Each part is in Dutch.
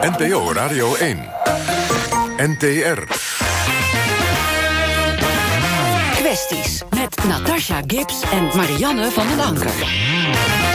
NPO Radio 1. NTR. Kwesties met Natasha Gibbs en Marianne van den Anker.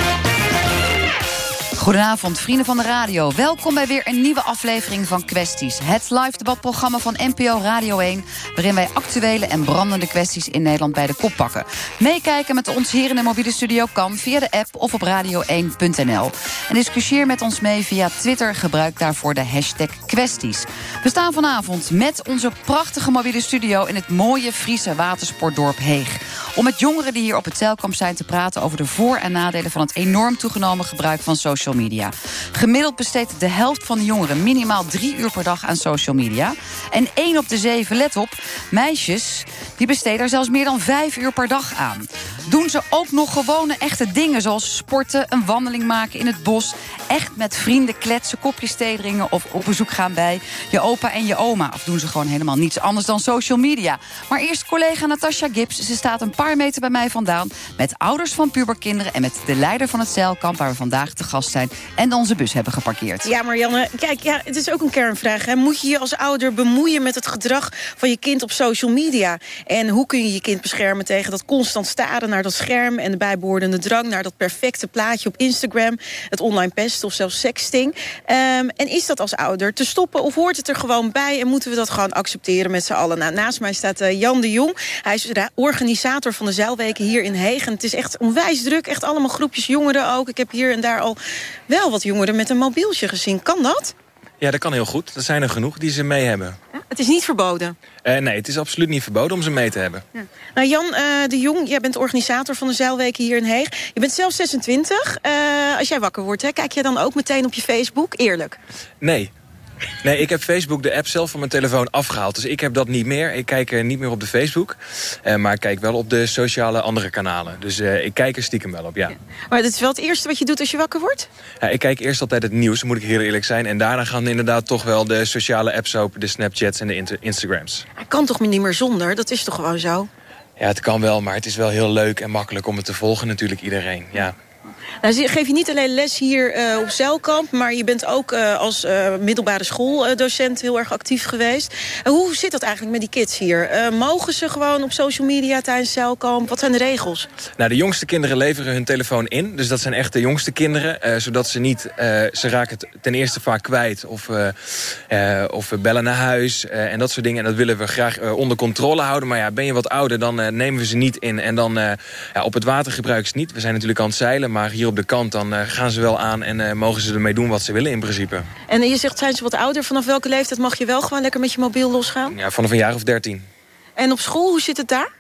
Goedenavond, vrienden van de radio. Welkom bij weer een nieuwe aflevering van Kwesties. Het live debatprogramma van NPO Radio 1... waarin wij actuele en brandende kwesties in Nederland bij de kop pakken. Meekijken met ons hier in de mobiele studio kan via de app of op radio1.nl. En discussieer met ons mee via Twitter. Gebruik daarvoor de hashtag kwesties. We staan vanavond met onze prachtige mobiele studio... in het mooie Friese watersportdorp Heeg. Om met jongeren die hier op het zeilkamp zijn te praten... over de voor- en nadelen van het enorm toegenomen gebruik van social media. Gemiddeld besteedt de helft van de jongeren minimaal drie uur per dag aan social media. En één op de zeven, let op, meisjes die besteden er zelfs meer dan vijf uur per dag aan. Doen ze ook nog gewone echte dingen zoals sporten, een wandeling maken in het bos... echt met vrienden kletsen, kopjes thee drinken of op bezoek gaan bij je opa en je oma. Of doen ze gewoon helemaal niets anders dan social media. Maar eerst collega Natasha Gibbs. Ze staat een paar meter bij mij vandaan... met ouders van puberkinderen en met de leider van het zeilkamp... waar we vandaag te gast zijn en onze bus hebben geparkeerd. Ja, Marianne, kijk, ja, het is ook een kernvraag. Hè. Moet je je als ouder bemoeien met het gedrag van je kind op social media? En hoe kun je je kind beschermen tegen dat constant staren naar dat scherm... en de bijbehorende drang naar dat perfecte plaatje op Instagram... het online pesten of zelfs sexting? Ehm, en is dat als ouder te stoppen of hoort het er gewoon bij... en moeten we dat gewoon accepteren met z'n allen? Nou, naast mij staat uh, Jan de Jong. Hij is organisator van de Zeilweken hier in Hegen. Het is echt onwijs druk, echt allemaal groepjes jongeren ook. Ik heb hier en daar al wel wat jongeren met een mobieltje gezien. Kan dat? Ja, dat kan heel goed. Er zijn er genoeg die ze mee hebben. Het is niet verboden? Uh, nee, het is absoluut niet verboden om ze mee te hebben. Ja. Nou, Jan uh, de Jong, jij bent organisator van de Zeilweken hier in Heeg. Je bent zelf 26. Uh, als jij wakker wordt, hè, kijk je dan ook meteen op je Facebook? Eerlijk? Nee, Nee, ik heb Facebook, de app zelf van mijn telefoon afgehaald. Dus ik heb dat niet meer. Ik kijk niet meer op de Facebook. Uh, maar ik kijk wel op de sociale andere kanalen. Dus uh, ik kijk er stiekem wel op, ja. ja. Maar dat is wel het eerste wat je doet als je wakker wordt? Ja, ik kijk eerst altijd het nieuws, moet ik heel eerlijk zijn. En daarna gaan inderdaad toch wel de sociale apps open. De Snapchats en de Instagrams. Hij kan toch niet meer zonder? Dat is toch gewoon zo? Ja, het kan wel, maar het is wel heel leuk en makkelijk om het te volgen natuurlijk iedereen. Ja. Nou, geef je niet alleen les hier uh, op Zeilkamp... maar je bent ook uh, als uh, middelbare schooldocent heel erg actief geweest. hoe zit dat eigenlijk met die kids hier? mogen ze gewoon op social media tijdens Zeilkamp? Wat zijn de regels? Nou, de jongste kinderen leveren hun telefoon in. Dus dat zijn echt de jongste kinderen. zodat ze niet... ze raken het ten eerste vaak kwijt. Of, of bellen naar huis. en dat soort dingen. En dat willen we graag onder controle houden. Maar ja, ben je wat ouder, dan nemen we ze niet in. En dan ja, op het water gebruiken ze niet. We zijn natuurlijk aan het zeilen, maar hier op de kant... dan uh, gaan ze wel aan en uh, mogen ze ermee doen wat ze willen in principe. En je zegt, zijn ze wat ouder? Vanaf welke leeftijd mag je wel gewoon lekker met je mobiel losgaan? Ja, vanaf een jaar of dertien. En op school, hoe zit het daar?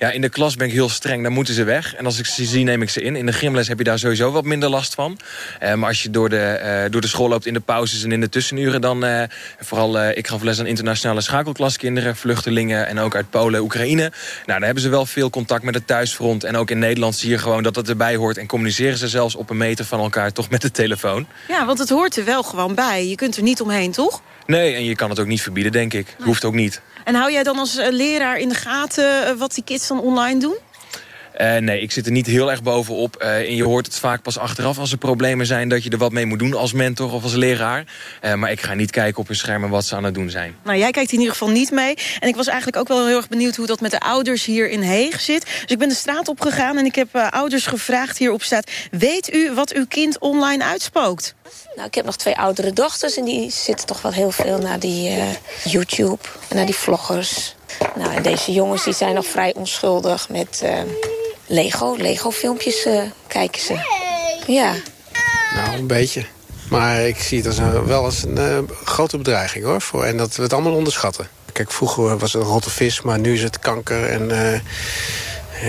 Ja, in de klas ben ik heel streng, dan moeten ze weg. En als ik ze zie, neem ik ze in. In de gymles heb je daar sowieso wat minder last van. Uh, maar als je door de, uh, door de school loopt in de pauzes en in de tussenuren... dan, uh, vooral, ik gaf les aan internationale schakelklaskinderen... vluchtelingen en ook uit Polen, Oekraïne. Nou, dan hebben ze wel veel contact met het thuisfront. En ook in Nederland zie je gewoon dat het erbij hoort. En communiceren ze zelfs op een meter van elkaar toch met de telefoon. Ja, want het hoort er wel gewoon bij. Je kunt er niet omheen, toch? Nee, en je kan het ook niet verbieden, denk ik. Nee. Hoeft ook niet. En hou jij dan als leraar in de gaten wat die kids dan online doen? Uh, nee, ik zit er niet heel erg bovenop. Uh, en je hoort het vaak pas achteraf als er problemen zijn... dat je er wat mee moet doen als mentor of als leraar. Uh, maar ik ga niet kijken op hun schermen wat ze aan het doen zijn. Nou, jij kijkt in ieder geval niet mee. En ik was eigenlijk ook wel heel erg benieuwd hoe dat met de ouders hier in Heeg zit. Dus ik ben de straat opgegaan en ik heb ouders gevraagd hierop staat... weet u wat uw kind online uitspookt? Nou, ik heb nog twee oudere dochters en die zitten toch wel heel veel naar die YouTube... en naar die vloggers. Nou, en deze jongens die zijn nog vrij onschuldig met... Lego, Lego-filmpjes uh, kijken ze. Ja. Nou, een beetje. Maar ik zie het als een, wel als een uh, grote bedreiging, hoor. Voor, en dat we het allemaal onderschatten. Kijk, vroeger was het een rotte vis, maar nu is het kanker en... Uh,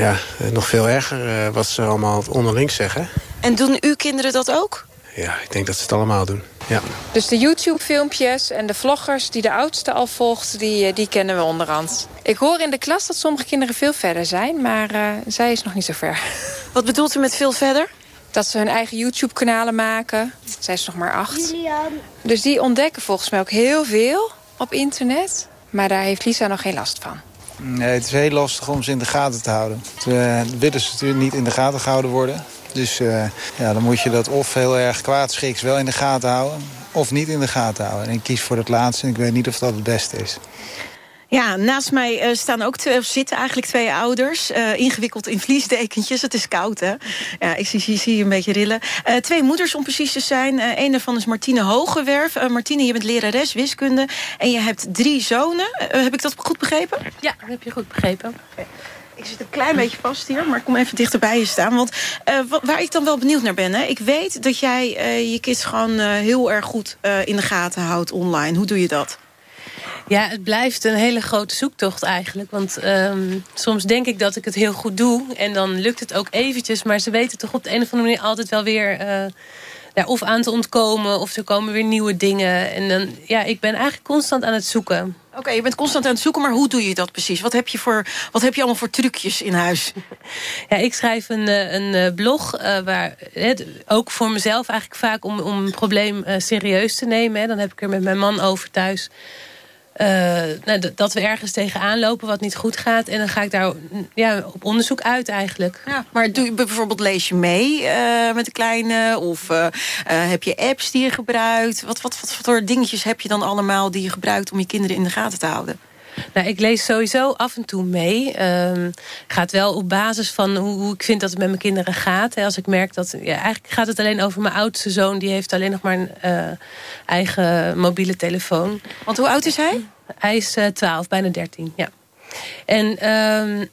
ja, nog veel erger wat ze allemaal onderling zeggen. En doen uw kinderen dat ook? Ja, ik denk dat ze het allemaal doen. Ja. Dus de YouTube-filmpjes en de vloggers die de oudste al volgt, die, die kennen we onderhand. Ik hoor in de klas dat sommige kinderen veel verder zijn, maar uh, zij is nog niet zo ver. Wat bedoelt u met veel verder? Dat ze hun eigen YouTube-kanalen maken. Zij is nog maar acht. Julian. Dus die ontdekken volgens mij ook heel veel op internet. Maar daar heeft Lisa nog geen last van. Nee, het is heel lastig om ze in de gaten te houden. We willen ze natuurlijk niet in de gaten gehouden worden. Dus ja, dan moet je dat of heel erg kwaadschiks wel in de gaten houden... of niet in de gaten houden. En ik kies voor het laatste en ik weet niet of dat het beste is. Ja, naast mij uh, staan ook twee, zitten eigenlijk twee ouders. Uh, ingewikkeld in vliesdekentjes. Het is koud, hè? Ja, ik zie, zie je een beetje rillen. Uh, twee moeders, om precies te zijn. een daarvan is Martine Hogewerf. Martine, je bent lerares wiskunde. En je hebt drie zonen. heb ik dat goed begrepen? Ja, dat heb je goed begrepen. Ik zit een klein beetje vast hier, maar ik kom even dichterbij je staan. Want waar ik dan wel benieuwd naar ben... Hè, ik weet dat jij je kids gewoon heel erg goed in de gaten houdt online. Hoe doe je dat? Ja, het blijft een hele grote zoektocht eigenlijk. Want um, soms denk ik dat ik het heel goed doe. En dan lukt het ook eventjes. Maar ze weten toch op de een of andere manier altijd wel weer... Uh, daar of aan te ontkomen, of er komen weer nieuwe dingen. En dan, ja, ik ben eigenlijk constant aan het zoeken. Oké, je bent constant aan het zoeken, maar hoe doe je dat precies? Wat heb je, voor, wat heb je allemaal voor trucjes in huis? Ja, ik schrijf een, eh, een eh, blog, uh, waar, ook voor mezelf eigenlijk vaak... om, om een probleem uh, serieus te nemen. Dan heb ik er met mijn man over thuis... Uh, nou, dat we ergens tegenaan lopen wat niet goed gaat. En dan ga ik daar ja, op onderzoek uit eigenlijk. Ja, maar doe bijvoorbeeld lees je mee uh, met de kleine? Of uh, heb je apps die je gebruikt? Wat, wat, wat, wat voor dingetjes heb je dan allemaal die je gebruikt... om je kinderen in de gaten te houden? Nou, ik lees sowieso af en toe mee. Um, gaat wel op basis van hoe, hoe, ik vind dat het met mijn kinderen gaat. Als ik merk dat... Ja, eigenlijk gaat het alleen over mijn oudste zoon. Die heeft alleen nog maar een uh, eigen mobiele telefoon. Want hoe oud is hij? Hij is uh, 12, bijna 13, ja. En um,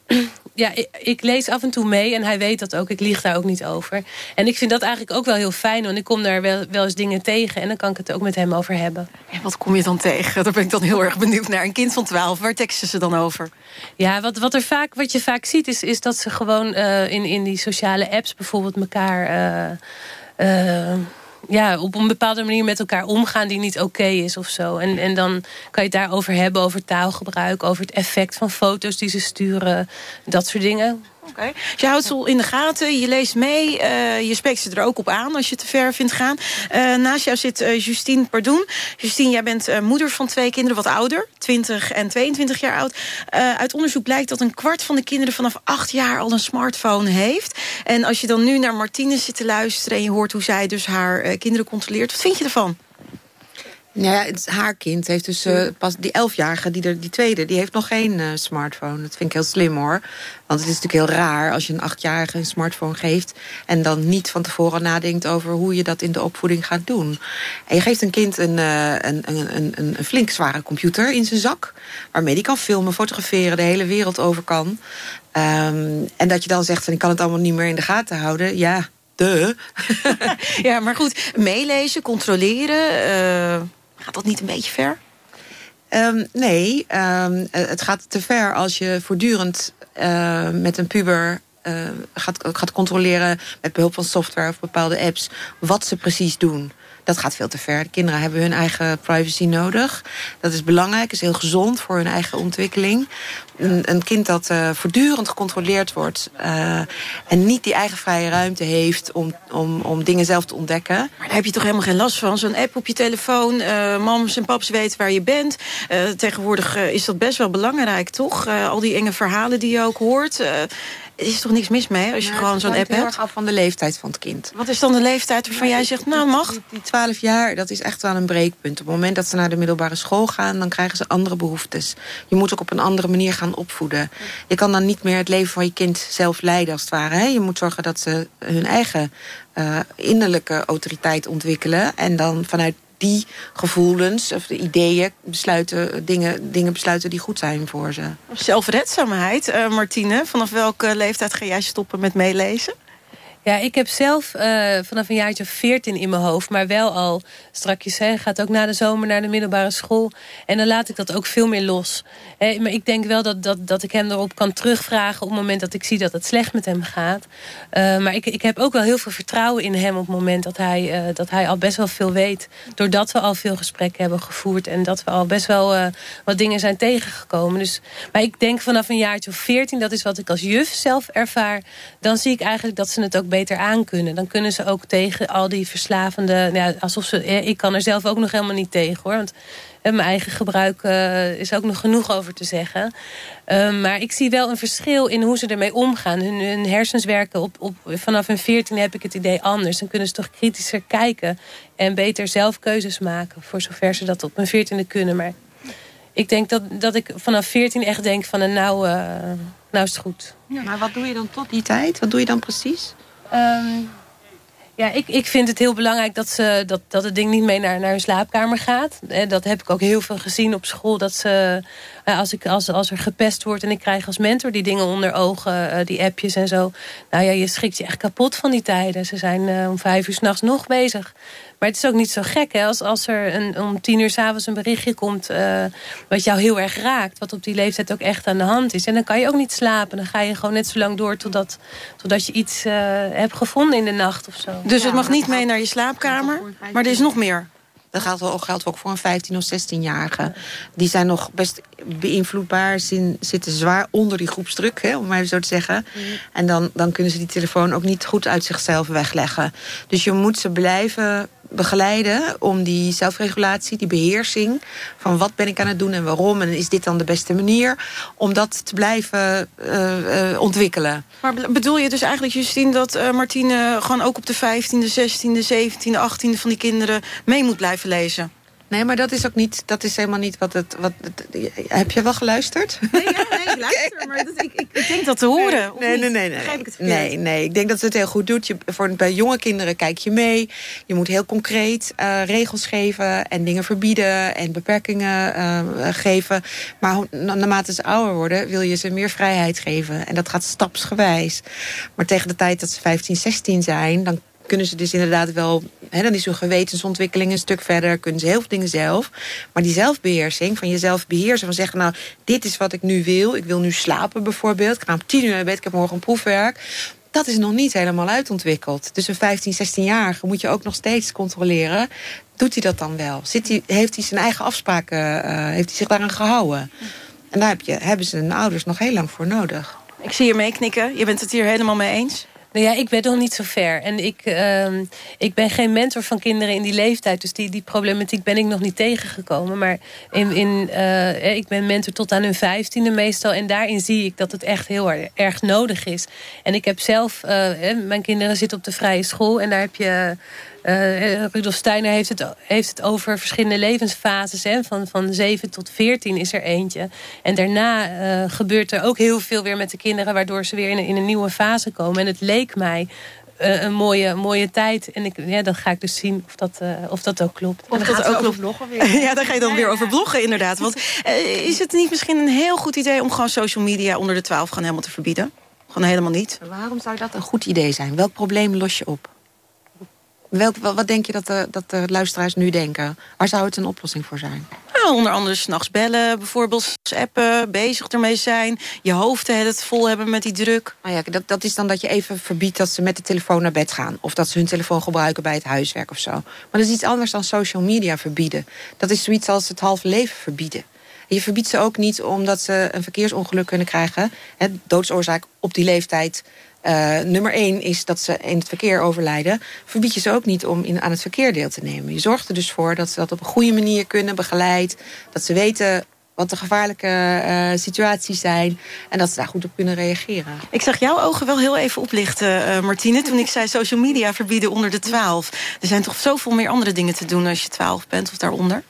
ja, ik, ik, lees af en toe mee en hij weet dat ook. Ik lieg daar ook niet over. En ik vind dat eigenlijk ook wel heel fijn, want ik kom daar wel, wel eens dingen tegen... en dan kan ik het ook met hem over hebben. En wat kom je dan tegen? Daar ben ik dan heel erg benieuwd naar. Een kind van 12, waar teksten ze dan over? Ja, wat, wat, er vaak, wat je vaak ziet is, is dat ze gewoon uh, in, in die sociale apps bijvoorbeeld elkaar... Uh, uh, ja, op een bepaalde manier met elkaar omgaan die niet oké is of zo. En, en dan kan je het daarover hebben, over taalgebruik, over het effect van foto's die ze sturen, dat soort dingen. Dus je houdt ze in de gaten, je leest mee, uh, je spreekt ze er ook op aan als je te ver vindt gaan. Uh, naast jou zit uh, Justine Pardoen. Justine, jij bent moeder van twee kinderen, wat ouder, 20 en 22 jaar oud. uit onderzoek blijkt dat een kwart van de kinderen vanaf 8 jaar al een smartphone heeft. En als je dan nu naar Martine zit te luisteren en je hoort hoe zij dus haar kinderen controleert, wat vind je ervan? Nou ja, het, haar kind heeft dus uh, pas die elfjarige, die, er, die tweede, die heeft nog geen uh, smartphone. Dat vind ik heel slim hoor. Want het is natuurlijk heel raar als je een achtjarige een smartphone geeft... en dan niet van tevoren nadenkt over hoe je dat in de opvoeding gaat doen. En je geeft een kind een, uh, een, een, een, een, flink zware computer in zijn zak... waarmee die kan filmen, fotograferen, de hele wereld over kan. Um, en dat je dan zegt van ik kan het allemaal niet meer in de gaten houden. Ja, de. ja, maar goed, meelezen, controleren... Gaat dat niet een beetje ver? Um, nee, um, het gaat te ver als je voortdurend uh, met een puber uh, gaat, gaat controleren... met behulp van software of bepaalde apps... wat ze precies doen dat gaat veel te ver. De kinderen hebben hun eigen privacy nodig. Dat is belangrijk, is heel gezond voor hun eigen ontwikkeling. Een, een kind dat uh, voortdurend gecontroleerd wordt... Uh, en niet die eigen vrije ruimte heeft om, om, om dingen zelf te ontdekken. Maar daar heb je toch helemaal geen last van? Zo'n app op je telefoon, uh, mams en paps weten waar je bent. tegenwoordig is dat best wel belangrijk, toch? al die enge verhalen die je ook hoort... Er is toch niks mis mee als je gewoon zo'n app hebt? Het af van de leeftijd van het kind. Wat is dan de leeftijd waarvan jij zegt, nou mag? Die, 12 jaar, dat is echt wel een breekpunt. Op het moment dat ze naar de middelbare school gaan... dan krijgen ze andere behoeftes. Je moet ook op een andere manier gaan opvoeden. Je kan dan niet meer het leven van je kind zelf leiden als het ware. Hè? Je moet zorgen dat ze hun eigen uh, innerlijke autoriteit ontwikkelen... en dan vanuit die gevoelens of de ideeën besluiten, dingen, dingen besluiten die goed zijn voor ze. Zelfredzaamheid, uh, Martine. Vanaf welke leeftijd ga jij stoppen met meelezen? Ja, ik heb zelf uh, vanaf een jaartje of veertien in mijn hoofd... maar wel al strakjes, hè, gaat ook na de zomer naar de middelbare school. En dan laat ik dat ook veel meer los. Maar ik denk wel dat, dat, dat ik hem erop kan terugvragen... op het moment dat ik zie dat het slecht met hem gaat. Uh, maar ik, ik heb ook wel heel veel vertrouwen in hem... op het moment dat hij, uh, dat hij al best wel veel weet. Doordat we al veel gesprekken hebben gevoerd... en dat we al best wel wat dingen zijn tegengekomen. Dus, maar ik denk vanaf een jaartje of veertien... dat is wat ik als juf zelf ervaar... dan zie ik eigenlijk dat ze het ook beter beter aan kunnen. Dan kunnen ze ook tegen al die verslavende... Ja, alsof ze, ik kan er zelf ook nog helemaal niet tegen hoor. Want mijn eigen gebruik uh, is ook nog genoeg over te zeggen. Um, maar ik zie wel een verschil in hoe ze ermee omgaan. Hun, hun hersens werken op, op, vanaf hun 14 heb ik het idee anders. Dan kunnen ze toch kritischer kijken en beter zelf keuzes maken. Voor zover ze dat op hun 14e kunnen. Maar ik denk dat, dat ik vanaf 14 echt denk van nou, uh, nou is het goed. Maar wat doe je dan tot die tijd? Wat doe je dan precies? Um, ja, ik, ik vind het heel belangrijk dat, ze, dat, dat het ding niet mee naar, naar hun slaapkamer gaat. Dat heb ik ook heel veel gezien op school. Dat ze, als, ik, als, als er gepest wordt en ik krijg als mentor die dingen onder ogen, eh, die appjes en zo. Nou ja, je schrikt je echt kapot van die tijden. Ze zijn eh, om vijf uur s'nachts nog bezig. Maar het is ook niet zo gek hè, als, als er een, om tien uur s'avonds een berichtje komt... Uh, wat jou heel erg raakt, wat op die leeftijd ook echt aan de hand is. En dan kan je ook niet slapen. Dan ga je gewoon net zo lang door totdat, totdat je iets uh, hebt gevonden in de nacht of zo. Dus het mag niet mee naar je slaapkamer, maar er is nog meer. Dat geldt, wel, geldt ook voor een 15 of 16-jarige. Die zijn nog best beïnvloedbaar, zitten zwaar onder die groepsdruk, hè, om maar even zo te zeggen. En dan, dan kunnen ze die telefoon ook niet goed uit zichzelf wegleggen. Dus je moet ze blijven begeleiden om die zelfregulatie, die beheersing... van wat ben ik aan het doen en waarom en is dit dan de beste manier... om dat te blijven uh, uh, ontwikkelen. Maar bedoel je dus eigenlijk, Justine, dat uh, Martine... gewoon ook op de 15e, 16e, 17e, 18e van die kinderen mee moet blijven lezen? Nee, maar dat is ook niet, dat is helemaal niet wat het... Wat heb je wel geluisterd? Nee, ja, nee ik luister, maar dat, ik, ik, ik, denk dat te horen. Nee, nee, nee. Nee, ik nee, nee, ik denk dat ze het heel goed doet. Je, voor, bij jonge kinderen kijk je mee. Je moet heel concreet uh, regels geven en dingen verbieden en beperkingen uh, geven. Maar naarmate ze ouder worden, wil je ze meer vrijheid geven. En dat gaat stapsgewijs. Maar tegen de tijd dat ze 15, 16 zijn, dan kunnen ze dus inderdaad wel... Dan is hun gewetensontwikkeling een stuk verder. Kunnen ze heel veel dingen zelf. Maar die zelfbeheersing, van jezelf beheersen... van zeggen, nou, dit is wat ik nu wil. Ik wil nu slapen bijvoorbeeld. Ik ga om tien uur naar bed, ik heb morgen een proefwerk dat is nog niet helemaal uitontwikkeld. Dus een 15, 16-jarige moet je ook nog steeds controleren. Doet hij dat dan wel? Zit hij, heeft hij zijn eigen afspraken, uh, heeft hij zich daaraan gehouden? En daar heb je, hebben ze hun ouders nog heel lang voor nodig. Ik zie je meeknikken. Je bent het hier helemaal mee eens? Nou ja, ik ben nog niet zo ver. En ik, uh, ik ben geen mentor van kinderen in die leeftijd. Dus die, die problematiek ben ik nog niet tegengekomen. Maar in, in, uh, ik ben mentor tot aan hun vijftiende meestal. En daarin zie ik dat het echt heel erg nodig is. En ik heb zelf... Uh, mijn kinderen zitten op de vrije school. En daar heb je uh, Rudolf Steiner heeft het, heeft het over verschillende levensfases. Hè? Van, van 7 tot 14 is er eentje. En daarna uh, gebeurt er ook heel veel weer met de kinderen... waardoor ze weer in een, in een nieuwe fase komen. En het leek mij uh, een mooie, mooie tijd. En ik, ja, dan ga ik dus zien of dat, uh, of dat ook klopt. Of dat ook klopt. Bloggen weer. ja, daar ga je dan weer over bloggen inderdaad. Want uh, is het niet misschien een heel goed idee... om gewoon social media onder de 12 gewoon helemaal te verbieden? Gewoon helemaal niet. Waarom zou dat een goed idee zijn? Welk probleem los je op? Welk, wat denk je dat de, dat de luisteraars nu denken? Waar zou het een oplossing voor zijn? Nou, onder andere s'nachts bellen, bijvoorbeeld appen, bezig ermee zijn. Je hoofd het vol hebben met die druk. Nou ja, dat, dat is dan dat je even verbiedt dat ze met de telefoon naar bed gaan. Of dat ze hun telefoon gebruiken bij het huiswerk of zo. Maar dat is iets anders dan social media verbieden. Dat is zoiets als het halve leven verbieden. je verbiedt ze ook niet omdat ze een verkeersongeluk kunnen krijgen. Hè, doodsoorzaak op die leeftijd uh, nummer één is dat ze in het verkeer overlijden. Verbied je ze ook niet om in, aan het verkeer deel te nemen. Je zorgt er dus voor dat ze dat op een goede manier kunnen, begeleid. Dat ze weten wat de gevaarlijke uh, situaties zijn. En dat ze daar goed op kunnen reageren. Ik zag jouw ogen wel heel even oplichten, uh, Martine... toen ik zei social media verbieden onder de 12. Er zijn toch zoveel meer andere dingen te doen als je 12 bent of daaronder?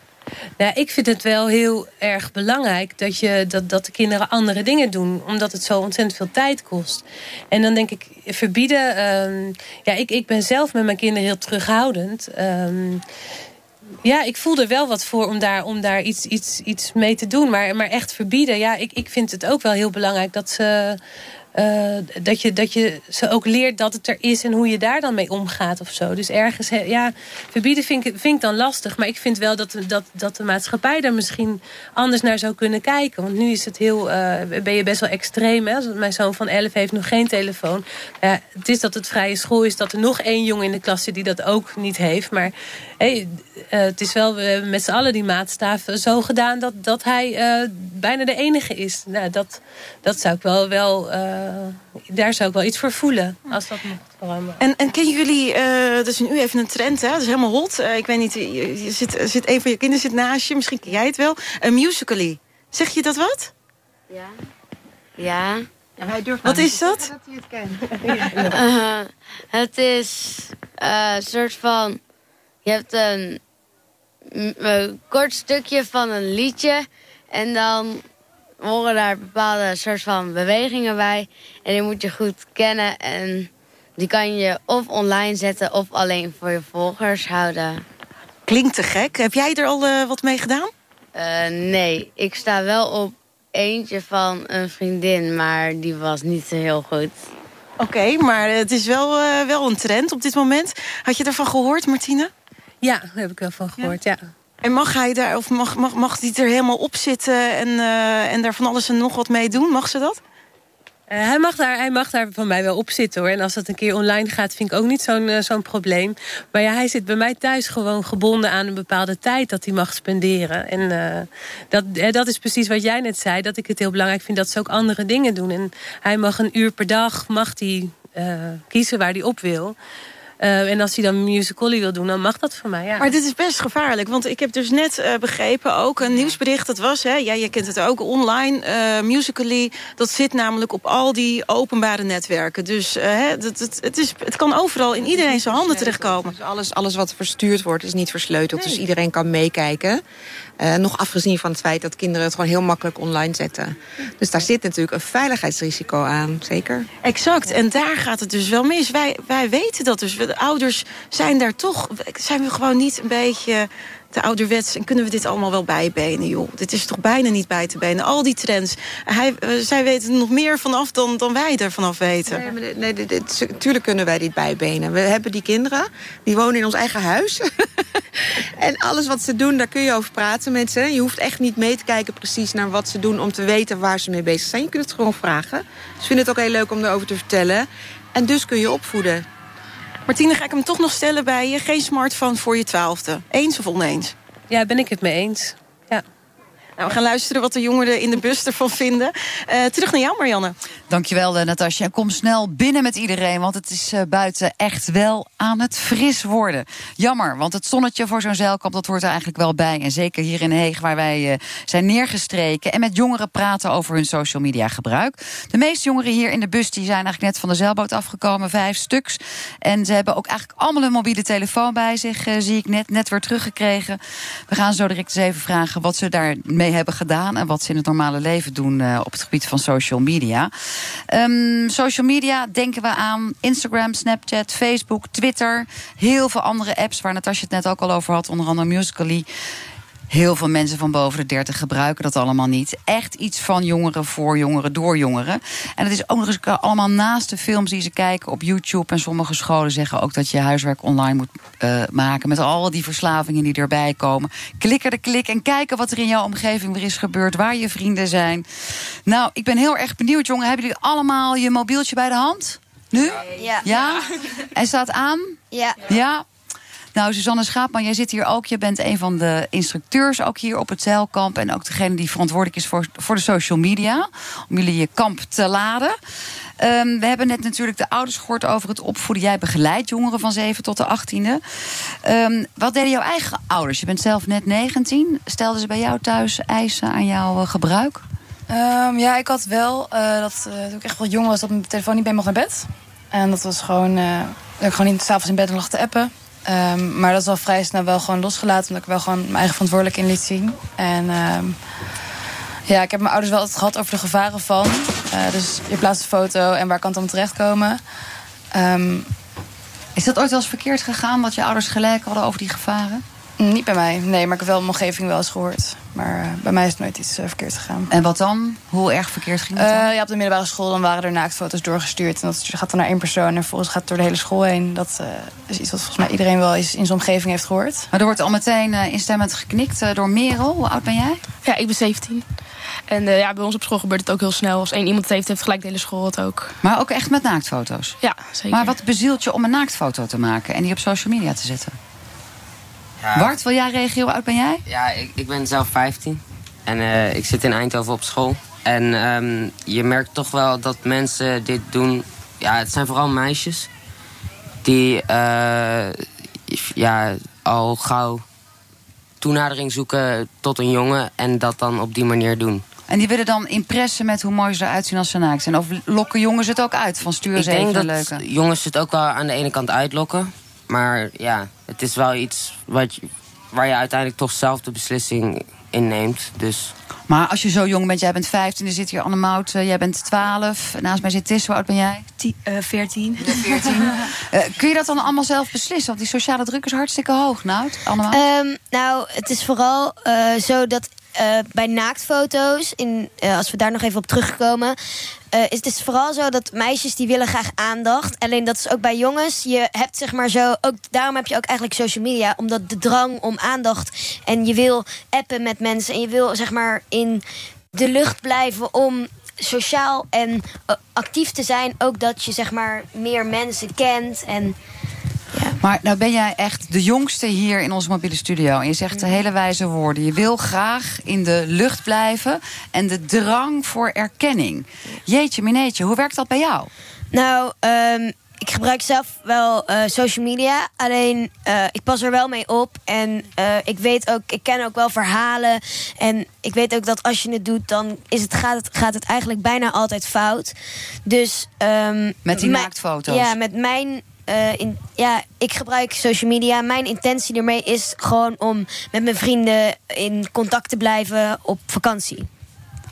Nou, ik vind het wel heel erg belangrijk dat, je, dat, dat de kinderen andere dingen doen. Omdat het zo ontzettend veel tijd kost. En dan denk ik, verbieden... Um, ja, ik, ik ben zelf met mijn kinderen heel terughoudend. Um, ja, ik voel er wel wat voor om daar, om daar iets, iets, iets mee te doen. Maar, maar echt verbieden, ja, ik, ik vind het ook wel heel belangrijk dat ze uh, dat, je, dat je ze ook leert dat het er is en hoe je daar dan mee omgaat of zo. Dus ergens, ja, verbieden vind ik, vind dan lastig. Maar ik vind wel dat, dat, dat de maatschappij daar misschien anders naar zou kunnen kijken. Want nu is het heel, uh, ben je best wel extreem. Hè? Mijn zoon van 11 heeft nog geen telefoon. Het is dat het vrije school is dat er nog één jongen in de klas zit die dat ook niet heeft. Maar hey, het is wel met z'n allen die maatstaaf zo gedaan dat, dat hij bijna de enige is. Nou, dat, dat zou ik wel... wel daar zou ik wel iets voor voelen. Als dat mocht veranderen. En, en kennen jullie, eh dat is nu even een trend, hè? Dat is helemaal hot. Eh, ik weet niet, je, je zit, er zit een van je kinderen zit naast je. Misschien ken jij het wel. Een Musical.ly. Zeg je dat wat? Ja. Ja. hij durft Wat is dat? Dat hij het kent. Eh, het is eh, een soort van... Je hebt een, een kort stukje van een liedje... en dan horen daar bepaalde soort van bewegingen bij. En die moet je goed kennen en die kan je of online zetten... of alleen voor je volgers houden. Klinkt te gek. Heb jij er al eh, wat mee gedaan? Eh, nee, ik sta wel op eentje van een vriendin, maar die was niet zo heel goed. Oké, maar het is wel, eh, wel een trend op dit moment. Had je ervan gehoord, Martine? Ja, daar heb ik wel van gehoord, ja. En mag hij daar, of mag, mag, mag die er helemaal op zitten en, eh, en daar van alles en nog wat mee doen? Mag ze dat? Eh, hij, mag daar, hij mag daar van mij wel op zitten hoor. En als dat een keer online gaat, vind ik ook niet zo'n eh, zo'n probleem. Maar ja, hij zit bij mij thuis gewoon gebonden aan een bepaalde tijd dat hij mag spenderen. En dat, dat is precies wat jij net zei. Dat ik het heel belangrijk vind dat ze ook andere dingen doen. En hij mag een uur per dag mag hij, kiezen waar hij op wil. Eh, en als hij dan musical.ly wil doen, dan mag dat voor mij. Ja. Maar dit is best gevaarlijk, want ik heb dus net eh, begrepen... ook een nieuwsbericht, dat was, hè, ja, je kent het ook, online, eh Musical.ly... dat zit namelijk op al die openbare netwerken. Dus hè, dat, het, het, is, het kan overal in iedereen zijn handen terechtkomen. Dus alles, alles wat verstuurd wordt is niet versleuteld. Dus iedereen kan meekijken. Eh, nog afgezien van het feit dat kinderen het gewoon heel makkelijk online zetten. Dus daar zit natuurlijk een veiligheidsrisico aan, zeker. Exact, en daar gaat het dus wel mis. Wij, wij weten dat dus. De ouders zijn daar toch... zijn we gewoon niet een beetje te ouderwets... en kunnen we dit allemaal wel bijbenen, joh. Dit is toch bijna niet bij te benen. Al die trends. Hij, eh, zij weten er nog meer vanaf dan, dan wij er vanaf weten. Nee, maar nee, dit- kunnen wij dit bijbenen. We hebben die kinderen, die wonen in ons eigen huis. en alles wat ze doen, daar kun je over praten met ze. Je hoeft echt niet mee te kijken precies naar wat ze doen... om te weten waar ze mee bezig zijn. Je kunt het gewoon vragen. Ze vinden het ook heel leuk om erover te vertellen. En dus kun je opvoeden. Martine, ga ik hem toch nog stellen bij je. Geen smartphone voor je twaalfde. Eens of oneens? Ja, ben ik het mee eens. Nou, we gaan luisteren wat de jongeren in de bus ervan vinden. Eh, terug naar jou, Marianne. Dankjewel, eh, Natasja. Kom snel binnen met iedereen, want het is eh, buiten echt wel aan het fris worden. Jammer, want het zonnetje voor zo'n zeilkamp, dat hoort er eigenlijk wel bij. En zeker hier in Heeg, waar wij zijn neergestreken... en met jongeren praten over hun social media gebruik. De meeste jongeren hier in de bus die zijn eigenlijk net van de zeilboot afgekomen, vijf stuks. En ze hebben ook eigenlijk allemaal een mobiele telefoon bij zich, zie ik net, net weer teruggekregen. We gaan zo direct eens even vragen wat ze daarmee hebben gedaan... en wat ze in het normale leven doen eh, op het gebied van social media. Ehm, social media denken we aan Instagram, Snapchat, Facebook, Twitter. Heel veel andere apps waar Natasja het net ook al over had. Onder andere Musical.ly. Heel veel mensen van boven de 30 gebruiken dat allemaal niet. Echt iets van jongeren voor jongeren door jongeren. En het is ook nog eens allemaal naast de films die ze kijken op YouTube. En sommige scholen zeggen ook dat je huiswerk online moet eh, maken. Met al die verslavingen die erbij komen. Klikken de klik en kijken wat er in jouw omgeving weer is gebeurd. Waar je vrienden zijn. Nou, ik ben heel erg benieuwd, jongen. Hebben jullie allemaal je mobieltje bij de hand? Nu? Ja. Ja? En staat aan? Ja. Ja. Nou, Suzanne Schaapman, jij zit hier ook. Je bent een van de instructeurs ook hier op het zeilkamp. En ook degene die verantwoordelijk is voor, voor de social media. Om jullie je kamp te laden. Ehm, we hebben net natuurlijk de ouders gehoord over het opvoeden. Jij begeleidt jongeren van 7 tot de 18e. Ehm, wat deden jouw eigen ouders? Je bent zelf net 19. Stelden ze bij jou thuis eisen aan jouw eh, gebruik? Ehm, ja, ik had wel, eh, dat eh, toen ik echt wel jong was, dat mijn telefoon niet bij mocht naar bed. En dat was gewoon, dat ik gewoon niet s'avonds in bed lag te appen. Ehm, maar dat is wel vrij snel wel gewoon losgelaten, omdat ik wel gewoon mijn eigen verantwoordelijk in liet zien. En ehm, ja, ik heb mijn ouders wel altijd gehad over de gevaren van. Eh, dus je plaatst een foto en waar kan het dan terechtkomen? Ehm, Is dat ooit wel eens verkeerd gegaan dat je ouders gelijk hadden over die gevaren? niet bij mij, nee, maar ik heb wel mijn omgeving wel eens gehoord. Maar eh, bij mij is het nooit iets eh, verkeerd gegaan. En wat dan? Hoe erg verkeerd ging het dan? Eh, ja, op de middelbare school dan waren er naaktfoto's doorgestuurd. En dat gaat dan naar één persoon en vervolgens gaat het door de hele school heen. Dat eh, is iets wat volgens mij iedereen wel eens in zijn omgeving heeft gehoord. Maar er wordt al meteen uh, instemmend geknikt uh, door Merel. Hoe oud ben jij? Ja, ik ben 17. En uh, ja, bij ons op school gebeurt het ook heel snel. Als één iemand het heeft, heeft gelijk de hele school het ook. Maar ook echt met naaktfoto's? Ja, zeker. Maar wat bezielt je om een naaktfoto te maken en die op social media te zetten? Ja. Bart, wil jij reageren? Hoe oud ben jij? Ja, ik, ik ben zelf 15. En uh, ik zit in Eindhoven op school. En ehm, je merkt toch wel dat mensen dit doen. Ja, het zijn vooral meisjes. Die eh, ja, al gauw toenadering zoeken tot een jongen. En dat dan op die manier doen. En die willen dan impressen met hoe mooi ze eruit zien als ze naakt zijn. Of lokken jongens het ook uit van stuur Ik ze even denk dat leuke. jongens het ook wel aan de ene kant uitlokken. Maar ja, het is wel iets wat je- waar je uiteindelijk toch zelf de beslissing in neemt. Dus Maar als je zo jong bent, jij bent 15, er zit hier Annemout, eh, jij bent 12. Naast mij zit Tis, hoe oud ben jij? eh, 14. 14. Eh, kun je dat dan allemaal zelf beslissen? Want die sociale druk is hartstikke hoog, nou, Annemout. Ehm, nou, het is vooral eh, zo dat eh, bij naaktfoto's, in, eh, als we daar nog even op terugkomen, eh, het is vooral zo dat meisjes die willen graag aandacht. Alleen dat is ook bij jongens. Je hebt zeg maar zo, ook, daarom heb je ook eigenlijk social media, omdat de drang om aandacht en je wil appen met mensen en je wil zeg maar in de lucht blijven om sociaal en eh, actief te zijn. Ook dat je zeg maar meer mensen kent en Maar nou ben jij echt de jongste hier in onze mobiele studio. En je zegt de hele wijze woorden. Je wil graag in de lucht blijven. En de drang voor erkenning. Jeetje, mineetje, hoe werkt dat bij jou? Nou, ehm, ik gebruik zelf wel eh, social media. Alleen eh, ik pas er wel mee op. En eh, ik weet ook, ik ken ook wel verhalen. En ik weet ook dat als je het doet, dan is het, gaat, het, gaat het eigenlijk bijna altijd fout. Dus. ehm, Met die naaktfoto's? Ja, met mijn. Eh, in, ja, ik gebruik social media. Mijn intentie ermee is gewoon om met mijn vrienden in contact te blijven op vakantie.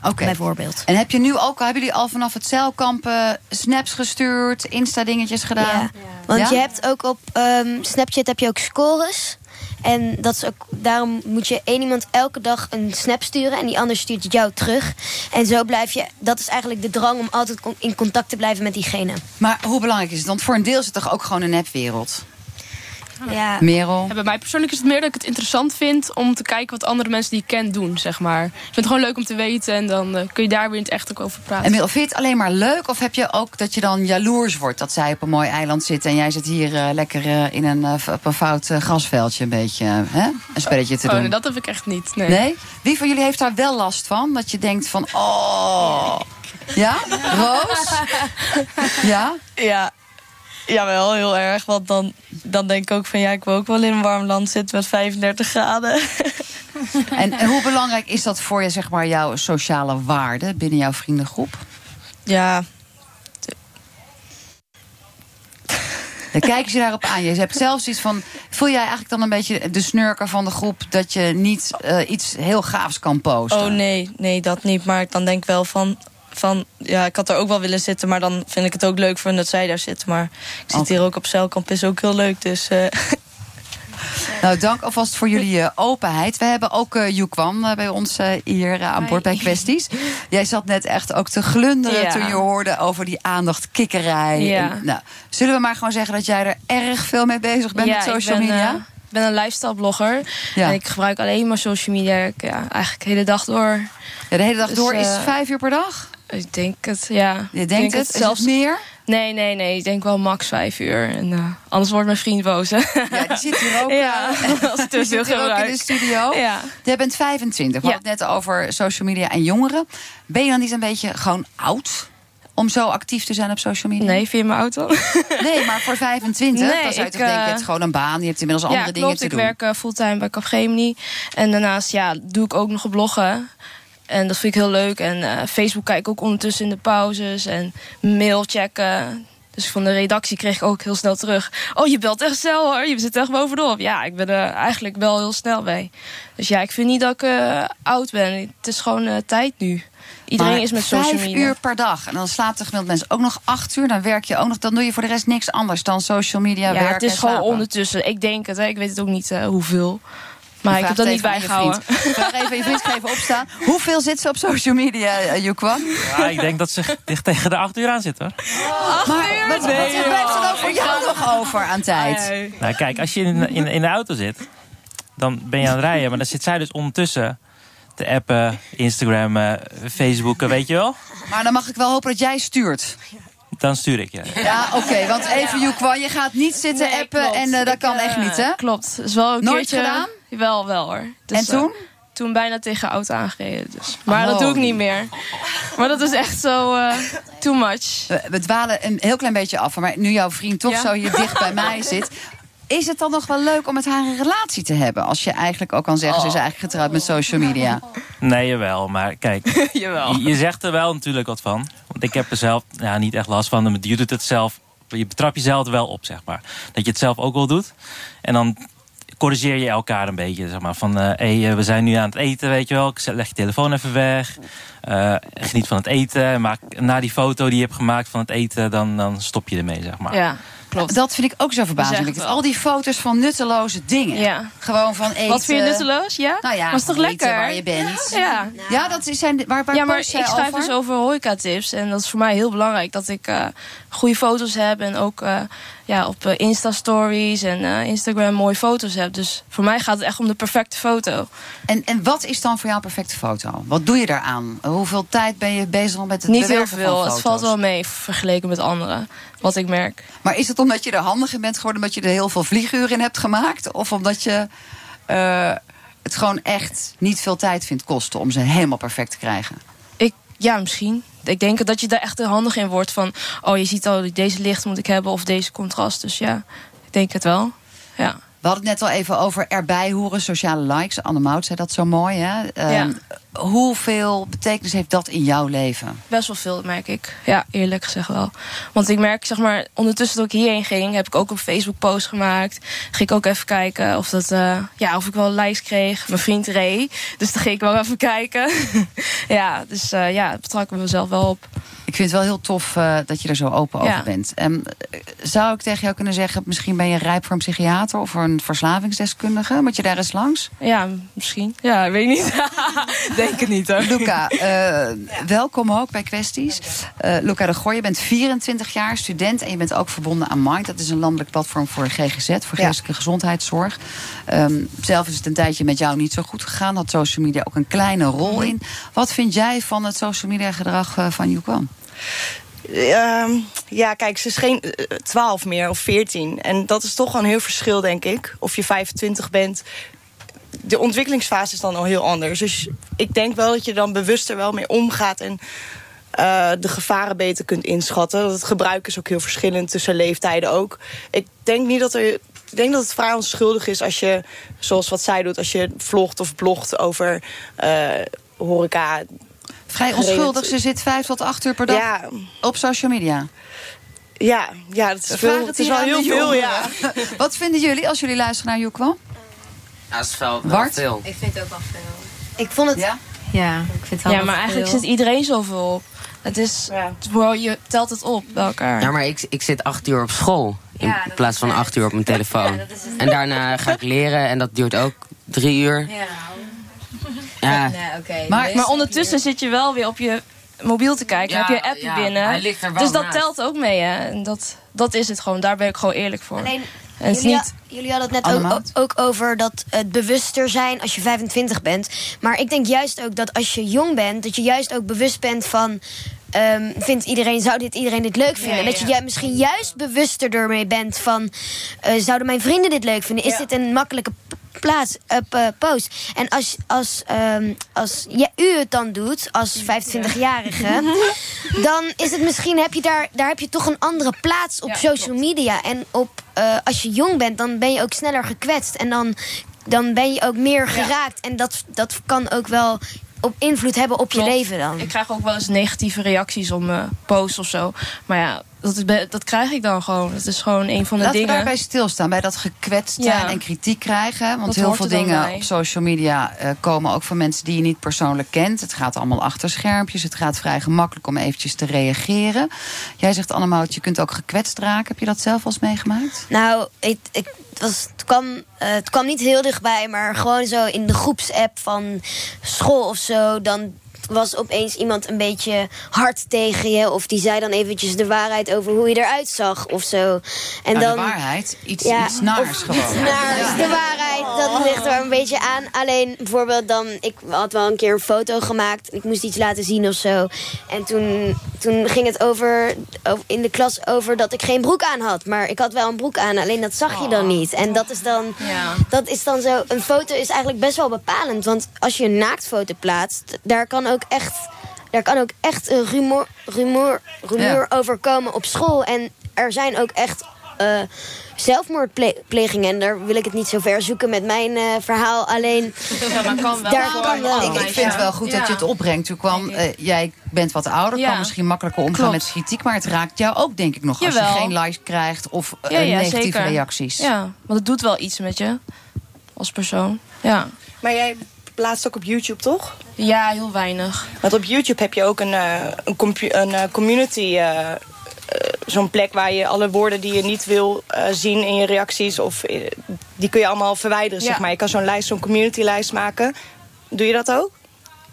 Oké. Bijvoorbeeld. En heb je nu ook, hebben jullie al vanaf het zeilkamp eh, snaps gestuurd, Insta-dingetjes gedaan? Want Ja? je hebt ook op ehm, Snapchat heb je ook scores. En dat is ook, daarom moet je één iemand elke dag een snap sturen... en die ander stuurt het jou terug. En zo blijf je... Dat is eigenlijk de drang om altijd in contact te blijven met diegene. Maar hoe belangrijk is het? Want voor een deel is het toch ook gewoon een nepwereld? Ja. Merel? Ja, bij mij persoonlijk is het meer dat ik het interessant vind om te kijken wat andere mensen die ik ken doen, zeg maar. Ik vind het gewoon leuk om te weten en dan eh, kun je daar weer in het echt ook over praten. En Merel, vind je het alleen maar leuk? Of heb je ook dat je dan jaloers wordt dat zij op een mooi eiland zit... en jij zit hier eh, lekker eh, in een, op een fout grasveldje een beetje hè? een spelletje te Oh, doen? nee, dat heb ik echt niet. Nee. Nee? Wie van jullie heeft daar wel last van? Dat je denkt van, oh... Ja? Roos? Ja? Ja, jawel, heel erg. Want dan, dan denk ik ook van ja, ik wil ook wel in een warm land zitten met 35 graden. En, en hoe belangrijk is dat voor je, zeg maar, jouw sociale waarde binnen jouw vriendengroep? Ja, Dan kijken ze daarop aan. Je hebt zelfs iets van. Voel jij eigenlijk dan een beetje de snurker van de groep dat je niet eh, iets heel gaafs kan posten? oh nee, nee, dat niet. Maar dan denk ik wel van, van ja, ik had er ook wel willen zitten. Maar dan vind ik het ook leuk voor dat zij daar zitten. Maar ik zit hier ook op zeilkamp, is ook heel leuk. Dus eh, Nou, dank alvast voor jullie eh, openheid. We hebben ook Joekwan eh, bij ons hier aan boord bij Kwesties. Jij zat net echt ook te glunderen Ja. toen je hoorde over die aandachtkikkerij. Ja. En, nou, zullen we maar gewoon zeggen dat jij er erg veel mee bezig bent Ja, met social ik ben, media? Ik ben een lifestyle blogger. Ja. En ik gebruik alleen maar social media ik, ja, eigenlijk de hele dag door. Ja, de hele dag Dus, door is vijf uur per dag? Ik denk het, ja. Je denkt het? Het meer? Nee, nee, nee. Ik denk wel max vijf uur. En, eh, anders wordt mijn vriend boos. hè. Ja, die zit hier ook. Ja, eh, als ik die te veel zit hier ook in de studio. Ja. Jij bent 25. We Ja. hadden het net over social media en jongeren. Ben je dan niet een beetje gewoon oud? Om zo actief te zijn op social media? Nee, vind je mijn auto? Nee, maar voor 25, Nee, dan zou je ik, toch denken, eh, je hebt gewoon een baan. Je hebt inmiddels andere ja, dingen klopt. te ik doen. werk eh, fulltime bij Capgemini. En daarnaast ja, doe ik ook nog bloggen. En dat vind ik heel leuk. En eh, Facebook kijk ik ook ondertussen in de pauzes. En mail checken. Dus van de redactie kreeg ik ook heel snel terug. Oh, je belt echt snel hoor. Je zit echt bovenop. Ja, ik ben er eigenlijk wel heel snel bij. Dus ja, ik vind niet dat ik eh, oud ben. Het is gewoon eh, tijd nu. Iedereen Maar is met social vijf media. uur per dag. En dan slaapt de gemiddelde mensen ook nog acht uur. Dan werk je ook nog. Dan doe je voor de rest niks anders dan social media, Ja, werken het is gewoon slapen. ondertussen. Ik denk het, hè. ik weet het ook niet hoeveel. Maar ik heb dat niet bijgehouden. Vraag even je vriend, ga even opstaan. Hoeveel zit ze op social media, uh, Joekwan? Ja, ik denk dat ze dicht tegen de acht uur aan zit hoor. Maar wat, wat Nee, blijft er dan voor jou nog over aan tijd? Nou, kijk, als je in, in, in de auto zit, dan ben je aan het rijden. Maar dan zit zij dus ondertussen te appen, Instagrammen, Facebooken, weet je wel. Maar dan mag ik wel hopen dat jij stuurt. Dan stuur ik je. Ja, oké, want even Joekwan, je gaat niet zitten Nee, appen klopt. en eh, dat Ik, kan eh, echt niet, hè? Klopt. Is wel een Nooit keertje... gedaan? Wel, wel hoor. Dus, En toen? eh, toen bijna tegen auto aangereden. Dus. Maar dat doe ik niet meer. Maar dat is echt zo eh, too much. We, we dwalen een heel klein beetje af. Maar nu jouw vriend toch Ja. zo hier dicht bij mij zit... Is het dan nog wel leuk om met haar een relatie te hebben? Als je eigenlijk ook kan zeggen, ze is eigenlijk getrouwd met social media. Nee, jawel. Maar kijk, jawel. Je, je zegt er wel natuurlijk wat van. Want ik heb er zelf ja, niet echt last van. Maar Je doet het zelf. Je betrapt jezelf er wel op, zeg maar. Dat je het zelf ook wel doet. En dan corrigeer je elkaar een beetje. Zeg maar, van, eh hey, eh, we zijn nu aan het eten, weet je wel. Ik leg je telefoon even weg. Eh, geniet van het eten. Maak, na die foto die je hebt gemaakt van het eten... dan, dan stop je ermee, zeg maar. Ja, klopt. Dat vind ik ook zo verbazingwekkend. Al die foto's van nutteloze dingen. Ja. Gewoon van eten. Wat vind je nutteloos? Ja? Nou ja, is toch lekker? waar je bent. Ja. Ja, dat is zijn, waar, waar ja, maar ik schrijf over? dus over horeca-tips. En dat is voor mij heel belangrijk dat ik eh, goede foto's heb. En ook eh, ja, op eh, Insta-stories en eh, Instagram mooie foto's heb. Dus voor mij gaat het echt om de perfecte foto. En, en wat is dan voor jou een perfecte foto? Wat doe je daaraan? Hoeveel tijd ben je bezig met het Niet heel veel. Het valt wel mee vergeleken met anderen. Wat ik merk. Maar is het omdat je er handig in bent geworden... omdat je er heel veel vlieguren in hebt gemaakt? Of omdat je het gewoon echt niet veel tijd vindt kosten... om ze helemaal perfect te krijgen? Ja, misschien. Ik denk dat je daar echt handig in wordt van... oh, je ziet al, deze licht moet ik hebben of deze contrast. Dus ja, ik denk het wel. Ja. We hadden het net al even over erbij horen, sociale likes. Anne Mout zei dat zo mooi. Hè? Ehm, Hoeveel betekenis heeft dat in jouw leven? Best wel veel, merk ik. Ja, eerlijk gezegd wel. Want ik merk, zeg maar, ondertussen dat ik hierheen ging... heb ik ook een Facebook-post gemaakt. Ging ik ook even kijken of, dat, eh, ja, of ik wel likes kreeg. Mijn vriend Ray. Dus dan ging ik wel even kijken. ja, dus eh, ja, het betrok me mezelf wel op. Ik vind het wel heel tof eh, dat je er zo open over Ja. bent. Ehm, zou ik tegen jou kunnen zeggen... misschien ben je rijp voor een psychiater... of voor een verslavingsdeskundige? Moet je daar eens langs? Ja, misschien. Ja, ik weet niet. Het niet hoor. Luca, eh, welkom ook bij Kwesties. Eh Luca de Goor, je bent 24 jaar student... en je bent ook verbonden aan Mind. Dat is een landelijk platform voor GGZ, voor geestelijke gezondheidszorg. Ehm, zelf is het een tijdje met jou niet zo goed gegaan. Had social media ook een kleine rol in. Wat vind jij van het social media gedrag eh, van Yukwam? Ehm, ja, kijk, ze is geen eh, 12 meer of 14. En dat is toch wel een heel verschil, denk ik. Of je 25 bent. De ontwikkelingsfase is dan al heel anders. Dus ik denk wel dat je dan bewuster wel mee omgaat. En eh, de gevaren beter kunt inschatten. Dat het gebruik is ook heel verschillend tussen leeftijden ook. Ik denk niet dat er. Ik denk dat het vrij onschuldig is als je, zoals wat zij doet, als je vlogt of blogt over eh, horeca. Vrij onschuldig. Ze zit vijf tot acht uur per dag Ja. op social media. Ja, ja dat is, veel, het is wel heel veel, ja. Wat vinden jullie als jullie luisteren naar Yukwam? Ja, dat is wel, wel Bart? veel. Ik vind het ook wel veel. Ik vond het... Ja? Ja, ik vind het wel Ja, maar eigenlijk veel. zit iedereen zoveel op. Het is, wow, je telt het op bij elkaar. Ja, maar ik, ik zit acht uur op school. In Ja, plaats van acht uur op mijn telefoon. En daarna ga ik leren en dat duurt ook drie uur. Ja. Ja. Nee, oké. Maar, maar ondertussen zit je wel weer op je mobiel te kijken. Ja, heb je app ja, binnen. hij ligt er wel dus dat naast. telt ook mee. Hè? En dat, dat is het gewoon. Daar ben ik gewoon eerlijk voor. Alleen, en jullie, niet... jullie hadden het net ook, ook over dat het bewuster zijn als je 25 bent. Maar ik denk juist ook dat als je jong bent, dat je juist ook bewust bent van. Ehm, vindt iedereen, zou dit iedereen dit leuk vinden? Ja, Dat je misschien juist bewuster ermee bent van. eh, zouden mijn vrienden dit leuk vinden? Is dit een makkelijke plaats, eh, p- post? En als, als, ehm, als ja, u het dan doet, als 25-jarige, dan is het misschien, heb je daar, daar heb je toch een andere plaats op social media. En op, eh, als je jong bent, dan ben je ook sneller gekwetst. En dan, dan ben je ook meer geraakt. En dat, dat kan ook wel op invloed hebben op je leven dan. Ik krijg ook wel eens negatieve reacties op mijn posts of zo. Maar ja, dat, is dat krijg ik dan gewoon. Dat is gewoon een van de Laten dingen. we daarbij stilstaan, bij dat gekwetst Ja. zijn en kritiek krijgen. Want Dat heel veel dingen bij. op social media eh, komen ook van mensen die je niet persoonlijk kent. Het gaat allemaal achter schermpjes. Het gaat vrij gemakkelijk om eventjes te reageren. Jij zegt Annemout, je kunt ook gekwetst raken. Heb je dat zelf al eens meegemaakt? Nou, ik, ik, het, was, het, kwam, eh, het kwam niet heel dichtbij, maar gewoon zo in de groepsapp van school of zo. Dan was opeens iemand een beetje hard tegen je. Of die zei dan eventjes de waarheid over hoe je eruit zag of zo. En Nou, dan, de waarheid, iets, Ja, iets naars gewoon. Iets naars, de waarheid, dat ligt er wel een beetje aan. Alleen bijvoorbeeld dan, ik had wel een keer een foto gemaakt. Ik moest iets laten zien of zo. En toen, toen ging het over, over- in de klas over dat ik geen broek aan had. Maar ik had wel een broek aan, alleen dat zag je dan niet. En dat is dan, dat is dan zo, een foto is eigenlijk best wel bepalend. Want als je een naaktfoto plaatst, daar kan ook echt... Daar kan ook echt een rumor, rumor, rumor over komen op school. En er zijn ook echt eh, zelfmoordplegingen. En daar wil ik het niet zo ver zoeken met mijn eh, verhaal. Alleen, Ja, maar kan wel. daar kan wel. Ik, ik vind het wel goed dat je het opbrengt. Toen kwam, eh, jij bent wat ouder, Ja. kan misschien makkelijker omgaan Klopt. met kritiek. Maar het raakt jou ook, denk ik nog, als je geen likes krijgt of Ja, ja, negatieve zeker. reacties. Ja, want het doet wel iets met je als persoon. Ja. Maar jij plaatst ook op YouTube, toch? Ja, heel weinig. Want op YouTube heb je ook een, eh, een, een eh, community... eh, Zo'n plek waar je alle woorden die je niet wil eh, zien in je reacties... Of, die kun je allemaal verwijderen, Ja. zeg maar. Je kan zo'n lijst, zo'n community-lijst maken. Doe je dat ook?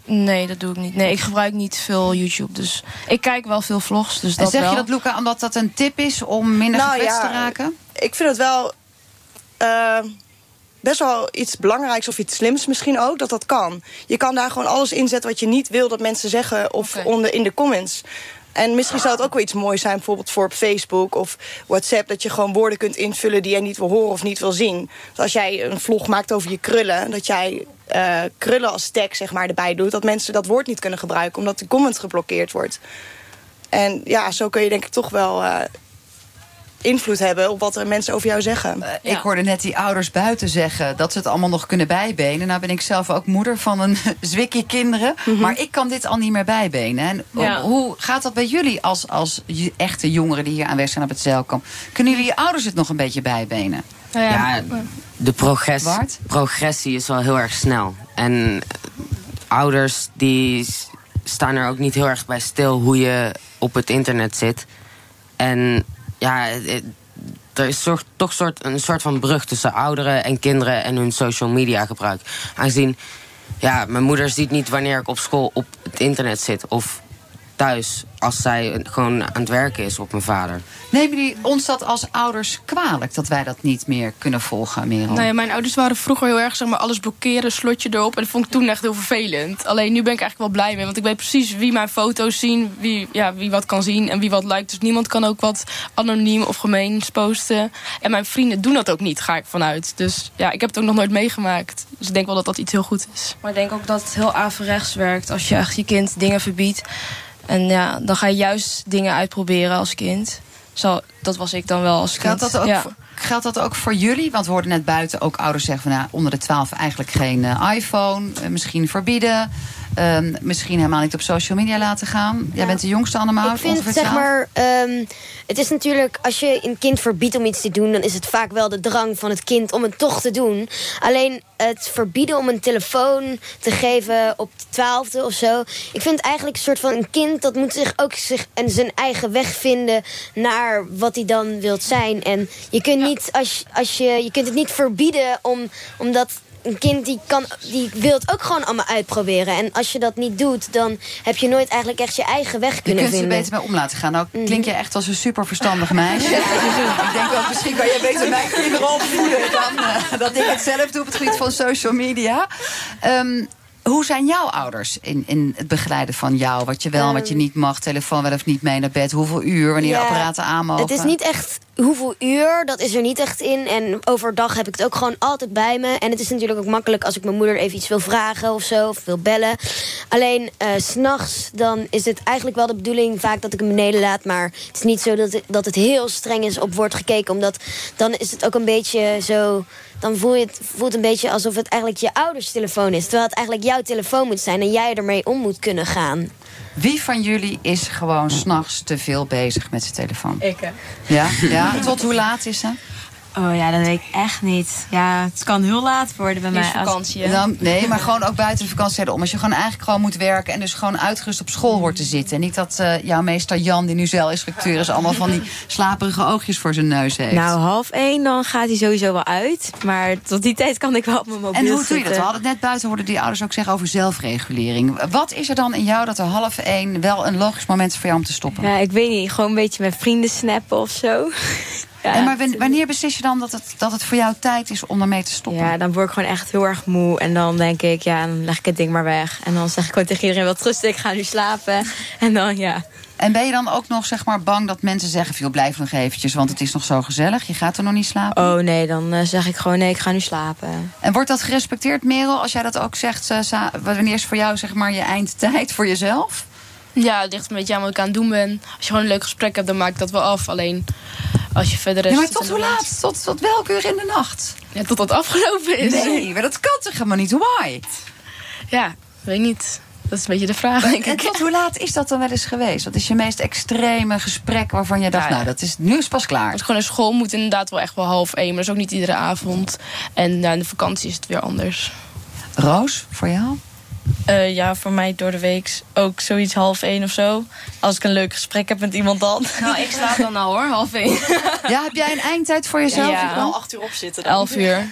Nee, dat doe ik niet. Nee, ik gebruik niet veel YouTube. Dus ik kijk wel veel vlogs. Dus En dat zeg wel. je dat, Luca, omdat dat een tip is om minder Nou, gekwetst ja, te raken? Ik vind het wel best wel iets belangrijks of iets slims misschien ook, dat dat kan. Je kan daar gewoon alles inzetten wat je niet wil dat mensen zeggen of onder in de comments. En misschien zou het ook wel iets moois zijn, bijvoorbeeld voor op Facebook of WhatsApp, dat je gewoon woorden kunt invullen die jij niet wil horen of niet wil zien. Dus als jij een vlog maakt over je krullen, dat jij eh, krullen als tag zeg maar, erbij doet, dat mensen dat woord niet kunnen gebruiken omdat de comment geblokkeerd wordt. En ja, zo kun je denk ik toch wel eh, invloed hebben op wat er mensen over jou zeggen. Ik hoorde net die ouders buiten zeggen dat ze het allemaal nog kunnen bijbenen. Nou ben ik zelf ook moeder van een zwikkie kinderen. Maar ik kan dit al niet meer bijbenen. En Ja. hoe gaat dat bij jullie als, als je- echte jongeren die hier aanwezig zijn op het zeilkamp? Kunnen jullie je ouders het nog een beetje bijbenen? Nou Ja, de progress, Bart? progressie is wel heel erg snel. En eh, ouders die staan er ook niet heel erg bij stil hoe je op het internet zit. En ja, het- het- er is toch een soort van brug tussen ouderen en kinderen en hun social media gebruik. Aangezien, ja, mijn moeder ziet niet wanneer ik op school op het internet zit of thuis als zij gewoon aan het werken is op mijn vader. Nemen jullie ons dat als ouders kwalijk dat wij dat niet meer kunnen volgen, Merel? Nou ja, mijn ouders waren vroeger heel erg zeg maar, alles blokkeren, slotje erop. En dat vond ik toen echt heel vervelend. Alleen nu ben ik eigenlijk wel blij mee. Want ik weet precies wie mijn foto's zien, wie, ja, wie wat kan zien en wie wat lijkt. Dus niemand kan ook wat anoniem of gemeens posten. En mijn vrienden doen dat ook niet, ga ik vanuit. Dus ja, ik heb het ook nog nooit meegemaakt. Dus ik denk wel dat dat iets heel goed is. Maar ik denk ook dat het heel averechts werkt als je echt je kind dingen verbiedt. En ja, dan ga je juist dingen uitproberen als kind. Zo, dat was ik dan wel als kind. Geldt dat, ook ja. voor, geldt dat ook voor jullie? Want we hoorden net buiten ook ouders zeggen van nou, onder de 12 eigenlijk geen eh, iPhone. eh, misschien verbieden. ehm, misschien helemaal niet op social media laten gaan. Jij bent de jongste allemaal. Ik vind, zeg maar, ehm, het is natuurlijk, als je een kind verbiedt om iets te doen, dan is het vaak wel de drang van het kind om het toch te doen. Alleen het verbieden om een telefoon te geven op de twaalfde of zo. Ik vind eigenlijk een soort van een kind dat moet zich ook zich en zijn eigen weg vinden naar wat hij dan wilt zijn. En je kunt niet als, je- als je, je kunt het niet verbieden om, omdat een kind die, kan, die wil het ook gewoon allemaal uitproberen. En als je dat niet doet, dan heb je nooit eigenlijk echt je eigen weg Je kunnen kunt er vinden. beter mee om laten gaan. Nou, klink je echt als een super verstandig meisje. ik denk ook, misschien kan jij beter mijn kinderen opvoeden dan eh, dat ik het zelf doe op het gebied van social media. Ehm, hoe zijn jouw ouders in, in het begeleiden van jou? Wat je wel en wat je niet mag, telefoon wel of niet mee naar bed, hoeveel uur, wanneer de apparaten aan mogen? Het is niet echt hoeveel uur, dat is er niet echt in. En overdag heb ik het ook gewoon altijd bij me. En het is natuurlijk ook makkelijk als ik mijn moeder even iets wil vragen of zo, of wil bellen. Alleen s s'nachts, dan is het eigenlijk wel de bedoeling vaak dat ik hem beneden laat. Maar het is niet zo dat het, dat het heel streng is op wordt gekeken. Omdat dan is het ook een beetje zo. Dan voel je het voelt een beetje alsof het eigenlijk je ouders telefoon is. Terwijl het eigenlijk jouw telefoon moet zijn en jij ermee om moet kunnen gaan. Wie van jullie is gewoon s'nachts te veel bezig met zijn telefoon? Ik, hè? Ja? ja? Tot hoe laat is ze? Oh ja, dat weet ik echt niet. Ja, het kan heel laat worden bij mij. als- vakantie? Dan, nee, maar gewoon ook buiten de vakantie om. Als je gewoon eigenlijk gewoon moet werken en dus gewoon uitgerust op school hoort te zitten. En niet dat eh, jouw meester Jan, die nu zeelinstructeur is, allemaal van die slaperige oogjes voor zijn neus heeft. Nou, half één, dan gaat hij sowieso wel uit. Maar tot die tijd kan ik wel op mijn mobiel en hoe doe je dat? We hadden het net buiten hoorden die ouders ook zeggen over zelfregulering. Wat is er dan in jou dat er half één wel een logisch moment is voor jou om te stoppen? Ja, ik weet niet. Gewoon een beetje met vrienden snappen of zo. En maar wan- wanneer beslis je dan dat het, dat het voor jou tijd is om ermee te stoppen? Ja, dan word ik gewoon echt heel erg moe. En dan denk ik, ja, dan leg ik het ding maar weg. En dan zeg ik gewoon tegen iedereen, wel rusten, ik ga nu slapen. En dan, ja. En ben je dan ook nog zeg maar, bang dat mensen zeggen... veel blijf nog eventjes, want het is nog zo gezellig. Je gaat er nog niet slapen. Oh nee, dan eh, zeg ik gewoon, nee, ik ga nu slapen. En wordt dat gerespecteerd, Merel, als jij dat ook zegt? eh, wanneer is voor jou zeg maar, je eindtijd voor jezelf? Ja, het ligt een beetje aan wat ik aan het doen ben. Als je gewoon een leuk gesprek hebt, dan maak ik dat wel af. Alleen als je verder... Ja, maar tot en hoe laat? Tot, tot welke uur in de nacht? Ja, tot het afgelopen is. Nee, maar dat kan toch helemaal niet? Why? Ja, weet niet. Dat is een beetje de vraag, denk En ik. tot hoe laat is dat dan wel eens geweest? Wat is je meest extreme gesprek waarvan je dacht... Ja, ja. nou, dat is nu is pas klaar. Want gewoon naar school moet inderdaad wel echt wel half één. Maar dat is ook niet iedere avond. En in de vakantie is het weer anders. Roos, voor jou? Eh, ja, voor mij door de week ook zoiets half één of zo. Als ik een leuk gesprek heb met iemand dan. Nou, ik slaap dan al hoor, half één. Ja, heb jij een eindtijd voor jezelf? Ja. Yvonne? Wel acht uur op zitten. Elf uur.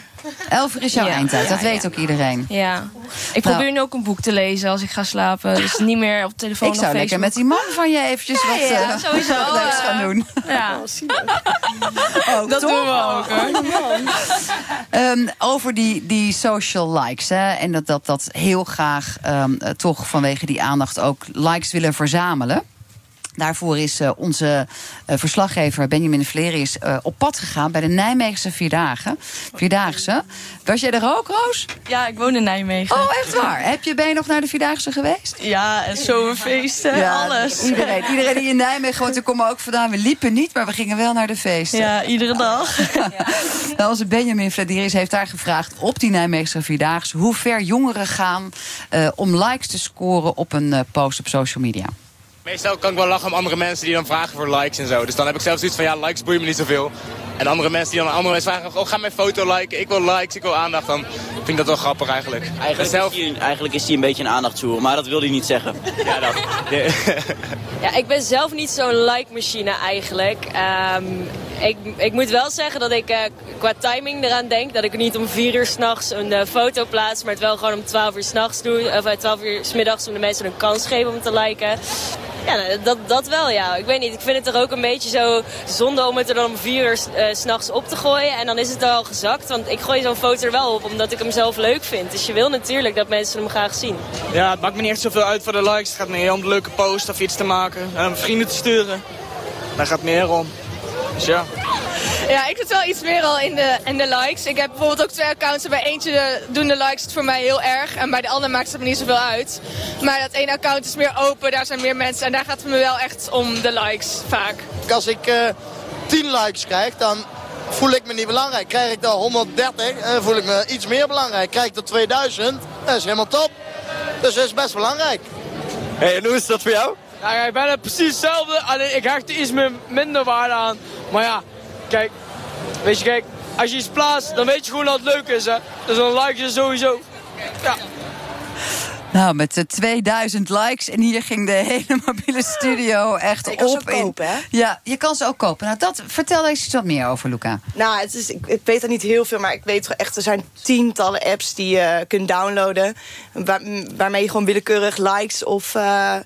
Elf uur is jouw Ja. eindtijd, dat Ja, weet ja. ook iedereen. Ja. Ik Nou. probeer nu ook een boek te lezen als ik ga slapen. Dus niet meer op telefoon Ik of zou lekker met die man van je eventjes wat, eh, sowieso, wat leuks eh, gaan doen. Ja. Oh, Dat toch? doen we ook hoor. Ehm, over die, die social likes. Hè, en dat, dat, dat heel graag ehm, eh, toch vanwege die aandacht ook likes willen verzamelen. Daarvoor is eh, onze eh, verslaggever Benjamin Valerius eh, op pad gegaan bij de Nijmeegse Vierdagen. Vierdaagse. Was jij er ook, Roos? Ja, ik woon in Nijmegen. Oh, echt waar? Heb je, ben je nog naar de Vierdaagse geweest? Ja, en zomerfeesten, Ja, alles. Iedereen, iedereen die in Nijmegen woont, daar komen ook vandaan. We liepen niet, maar we gingen wel naar de feesten. Ja, iedere dag. Nou, onze Benjamin Vladiris heeft daar gevraagd op die Nijmeegse Vierdaagse... hoe ver jongeren gaan om likes te scoren op een post op social media. Meestal kan ik wel lachen om andere mensen die dan vragen voor likes en zo. Dus dan heb ik zelf zoiets van, ja, likes boeien me niet zoveel. En andere mensen die dan andere mensen vragen, oh, ga mijn foto liken. Ik wil likes, ik wil aandacht. Dan vind ik dat wel grappig eigenlijk. Eigenlijk, zelf... is hij, eigenlijk is hij een beetje een aandachtshoer, maar dat wil hij niet zeggen. Ja, dat. Ja, ik ben zelf niet zo'n like-machine eigenlijk. Ehm, ik, ik moet wel zeggen dat ik eh, qua timing eraan denk... dat ik niet om vier uur s'nachts een eh, foto plaats... maar het wel gewoon om twaalf uur s'nachts doe. Of eh, twaalf uur s'middags om de mensen een kans geven om te liken. Ja, nou, dat, dat wel, ja. Ik weet niet, ik vind het er ook een beetje zo zonde om het er dan om vier uur eh, s'nachts op te gooien. En dan is het al gezakt, want ik gooi zo'n foto er wel op omdat ik hem zelf leuk vind. Dus je wil natuurlijk dat mensen hem graag zien. Ja, het maakt me niet echt zoveel uit voor de likes. Het gaat meer om de leuke post of iets te maken. En om vrienden te sturen. Daar gaat meer om. Dus ja. Ja, ik zit wel iets meer al in de, in de likes. Ik heb bijvoorbeeld ook twee accounts en bij eentje de- doen de likes het voor mij heel erg. En bij de andere maakt het me niet zoveel uit. Maar dat ene account is meer open, daar zijn meer mensen. En daar gaat het me wel echt om de likes, vaak. Als ik eh 10 likes krijg, dan voel ik me niet belangrijk. Krijg ik er 130, eh, voel ik me iets meer belangrijk. Krijg ik er 2000, dat is helemaal top. Dus dat is best belangrijk. Hey, en hoe is dat voor jou? Nou, ja, ik ben het precies hetzelfde. Alleen ik hecht er iets meer, minder waarde aan. Maar ja, kijk. Weet je, kijk. Als je iets plaatst, dan weet je gewoon dat het leuk is, hè. Dus dan like je sowieso. Ja. Nou, met de 2000 likes en hier ging de hele mobiele studio echt Je kan ze op. ook kopen, hè? Ja, je kan ze ook kopen. Nou, dat, vertel daar eens iets wat meer over, Luca. Nou, het is, ik, ik weet er niet heel veel, maar ik weet echt, er zijn tientallen apps die je kunt downloaden. Waar, waarmee je gewoon willekeurig likes of eh, eh,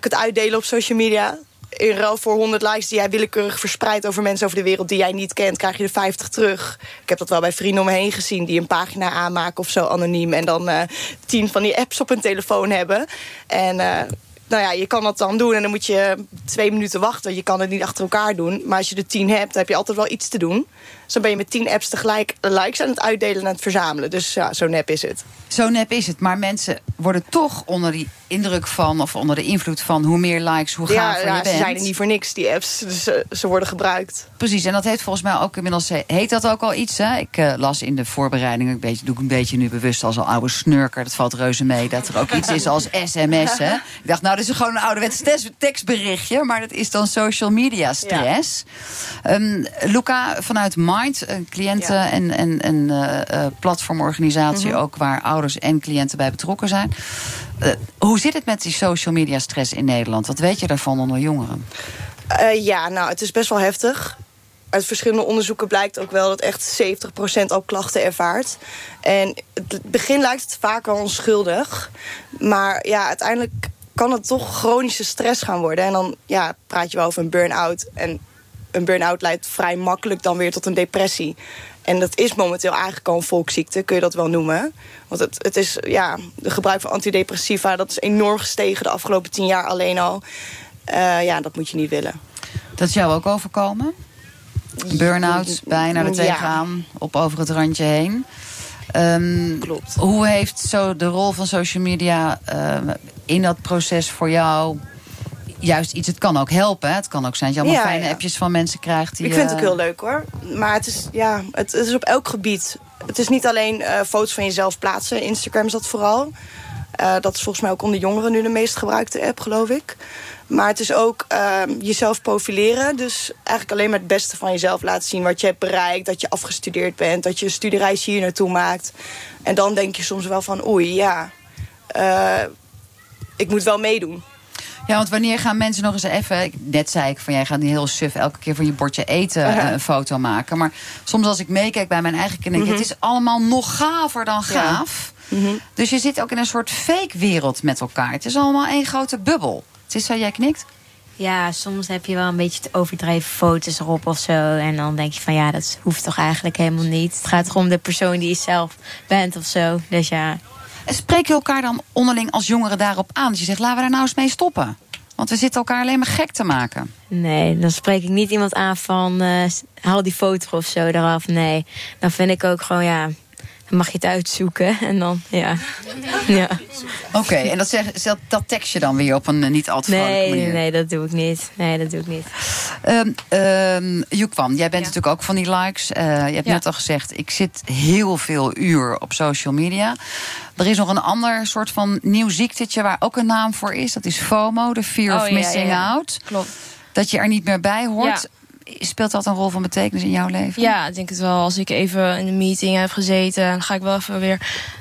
kunt uitdelen op social media. In ruil voor 100 likes die jij willekeurig verspreidt over mensen over de wereld die jij niet kent, krijg je er 50 terug. Ik heb dat wel bij vrienden om me heen gezien die een pagina aanmaken of zo anoniem. En dan eh tien van die apps op hun telefoon hebben. En eh, nou ja, je kan dat dan doen en dan moet je twee minuten wachten. Je kan het niet achter elkaar doen. Maar als je er tien hebt, dan heb je altijd wel iets te doen. Dus dan ben je met tien apps tegelijk likes aan het uitdelen en aan het verzamelen. Dus ja, zo nep is het. Zo nep is het. Maar mensen worden toch onder die indruk van... of onder de invloed van hoe meer likes, hoe ja, gaver ja, je ze bent. zijn er niet voor niks, die apps. Dus eh, ze worden gebruikt. Precies, en dat heet volgens mij ook inmiddels... heet dat ook al iets, hè? Ik eh, las in de voorbereiding... Een beetje, doe ik een beetje nu bewust als een oude snurker. Dat valt reuze mee, dat er ook iets is als sms, hè? Ik dacht, nou, dit is gewoon een ouderwets tekstberichtje... maar dat is dan social media stress. Ehm, Luca, vanuit Mind, een cliënten- en, en, en eh, eh, platformorganisatie... Mhm. ook waar ouders en cliënten bij betrokken zijn... Eh, hoe zit het met die social media stress in Nederland? Wat weet je daarvan onder jongeren? Eh, ja, nou, het is best wel heftig. Uit verschillende onderzoeken blijkt ook wel dat echt 70% al klachten ervaart. En het begin lijkt het vaak al onschuldig. Maar ja, uiteindelijk kan het toch chronische stress gaan worden. En dan ja, praat je wel over een burn-out. En een burn-out leidt vrij makkelijk dan weer tot een depressie. En dat is momenteel eigenlijk al een volksziekte, kun je dat wel noemen. Want het, het is, ja, de gebruik van antidepressiva... dat is enorm gestegen de afgelopen tien jaar alleen al. Uh, ja, dat moet je niet willen. Dat is jou ook overkomen? Burn-out, bijna er tegenaan, ja. op over het randje heen. Um, Klopt. Hoe heeft zo de rol van social media uh, in dat proces voor jou juist iets. Het kan ook helpen. Het kan ook zijn dat je allemaal Ja, fijne ja. appjes van mensen krijgt. Die, Ik vind het eh, ook heel leuk hoor. Maar het is, ja, het, het is op elk gebied. Het is niet alleen eh, foto's van jezelf plaatsen. Instagram is dat vooral. Eh, dat is volgens mij ook onder jongeren nu de meest gebruikte app, geloof ik. Maar het is ook eh, jezelf profileren. Dus eigenlijk alleen maar het beste van jezelf laten zien. Wat je hebt bereikt, dat je afgestudeerd bent. Dat je een studiereis hier naartoe maakt. En dan denk je soms wel van, oei, ja... ik moet wel meedoen. Ja, want wanneer gaan mensen nog eens even... Net zei ik van jij gaat niet heel suf elke keer van je bordje eten eh, een foto maken. Maar soms als ik meekijk bij mijn eigen kinderen... Mhm. het is allemaal nog gaver dan Ja. gaaf. Dus je zit ook in een soort fake wereld met elkaar. Het is allemaal één grote bubbel. Het is zo, jij knikt? Ja, soms heb je wel een beetje te overdreven foto's erop of zo. En dan denk je van ja, dat hoeft toch eigenlijk helemaal niet. Het gaat toch om de persoon die je zelf bent of zo. Dus ja. Spreek je elkaar dan onderling als jongeren daarop aan? Dat je zegt, laten we daar nou eens mee stoppen. Want we zitten elkaar alleen maar gek te maken. Nee, dan spreek ik niet iemand aan van eh, haal die foto of zo eraf. Nee, dan vind ik ook gewoon ja, mag je het uitzoeken. En dan ja. ja. Oké, en dat, zeg, dat, dat tekst je dan weer op een eh, niet al te Nee, manier. nee, dat doe ik niet. Nee, dat doe ik niet. Ehm ehm, Joekwan, jij bent natuurlijk ook van die likes. Eh, je hebt Ja. net al gezegd, ik zit heel veel uur op social media. Er is nog een ander soort van nieuw ziektetje waar ook een naam voor is. Dat is FOMO, de Fear Oh, of Missing ja, ja. Out. Klopt. Dat je er niet meer bij hoort. Speelt dat een rol van betekenis in jouw leven? Ja, ik denk het wel. Als ik even in een meeting heb gezeten, dan ga ik wel even weer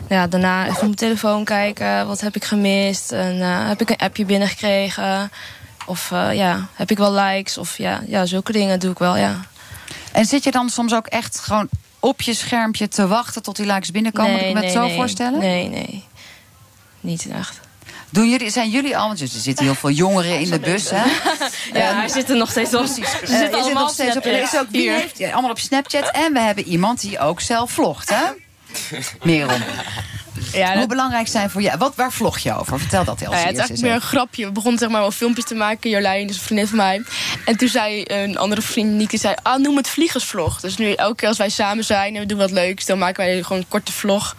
ja, daarna even op mijn telefoon kijken. Wat heb ik gemist? En eh, heb ik een appje binnengekregen? Of eh, ja, heb ik wel likes? Of ja, ja, zulke dingen doe ik wel, ja. En zit je dan soms ook echt gewoon op je schermpje te wachten tot die likes binnenkomen? Moet ik me het zo voorstellen? Nee, nee. Niet echt. Doen jullie, zijn jullie al, want er zitten heel veel jongeren in de bus, hè? Ja, hij zit er nog steeds op. Ze Eh, zitten allemaal nog steeds op. Er is ook wie Hier. heeft allemaal op Snapchat. En we hebben iemand die ook zelf vlogt, hè? Merel. Hoe belangrijk zijn voor jou? Wat, waar vlog je over? Vertel dat heel Nou ja, het is eigenlijk meer een grapje. We begonnen zeg maar wel filmpjes te maken. Jolijn, dus een vriendin van mij. En toen zei een andere vriend, Nieke, zei... Ah, noem het vliegersvlog. Dus nu elke keer als wij samen zijn en we doen wat leuks... dan maken wij gewoon een korte vlog.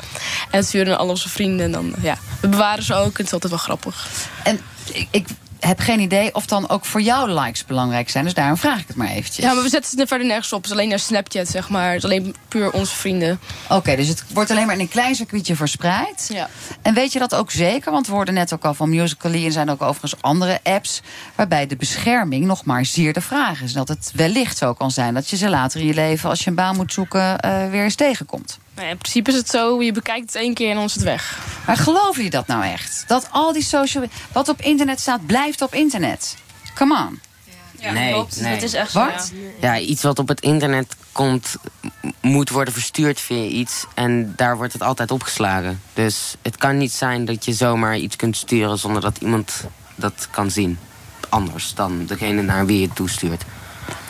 En dat sturen dan al onze vrienden. En dan, ja, we bewaren ze ook. En het is altijd wel grappig. En ik, ik heb geen idee of dan ook voor jou likes belangrijk zijn. Dus daarom vraag ik het maar eventjes. Ja, maar we zetten het verder nergens op. Het is alleen naar Snapchat, zeg maar. Het is alleen puur onze vrienden. Oké, dus het wordt alleen maar in een klein circuitje verspreid. Ja. En weet je dat ook zeker? Want we hoorden net ook al van Musical.ly... en zijn ook overigens andere apps... waarbij de bescherming nog maar zeer de vraag is. En dat het wellicht zo kan zijn dat je ze later in je leven... als je een baan moet zoeken, eh, weer eens tegenkomt. Nou ja, in principe is het zo, je bekijkt het één keer en dan is het weg. Maar geloven je dat nou echt? Dat al die social... Wat op internet staat, blijft op internet. Come on. nee, nee. Het is echt Wat? Ja, iets wat op het internet komt, moet worden verstuurd via iets. En daar wordt het altijd opgeslagen. Dus het kan niet zijn dat je zomaar iets kunt sturen zonder dat iemand dat kan zien. Anders dan degene naar wie je het toestuurt.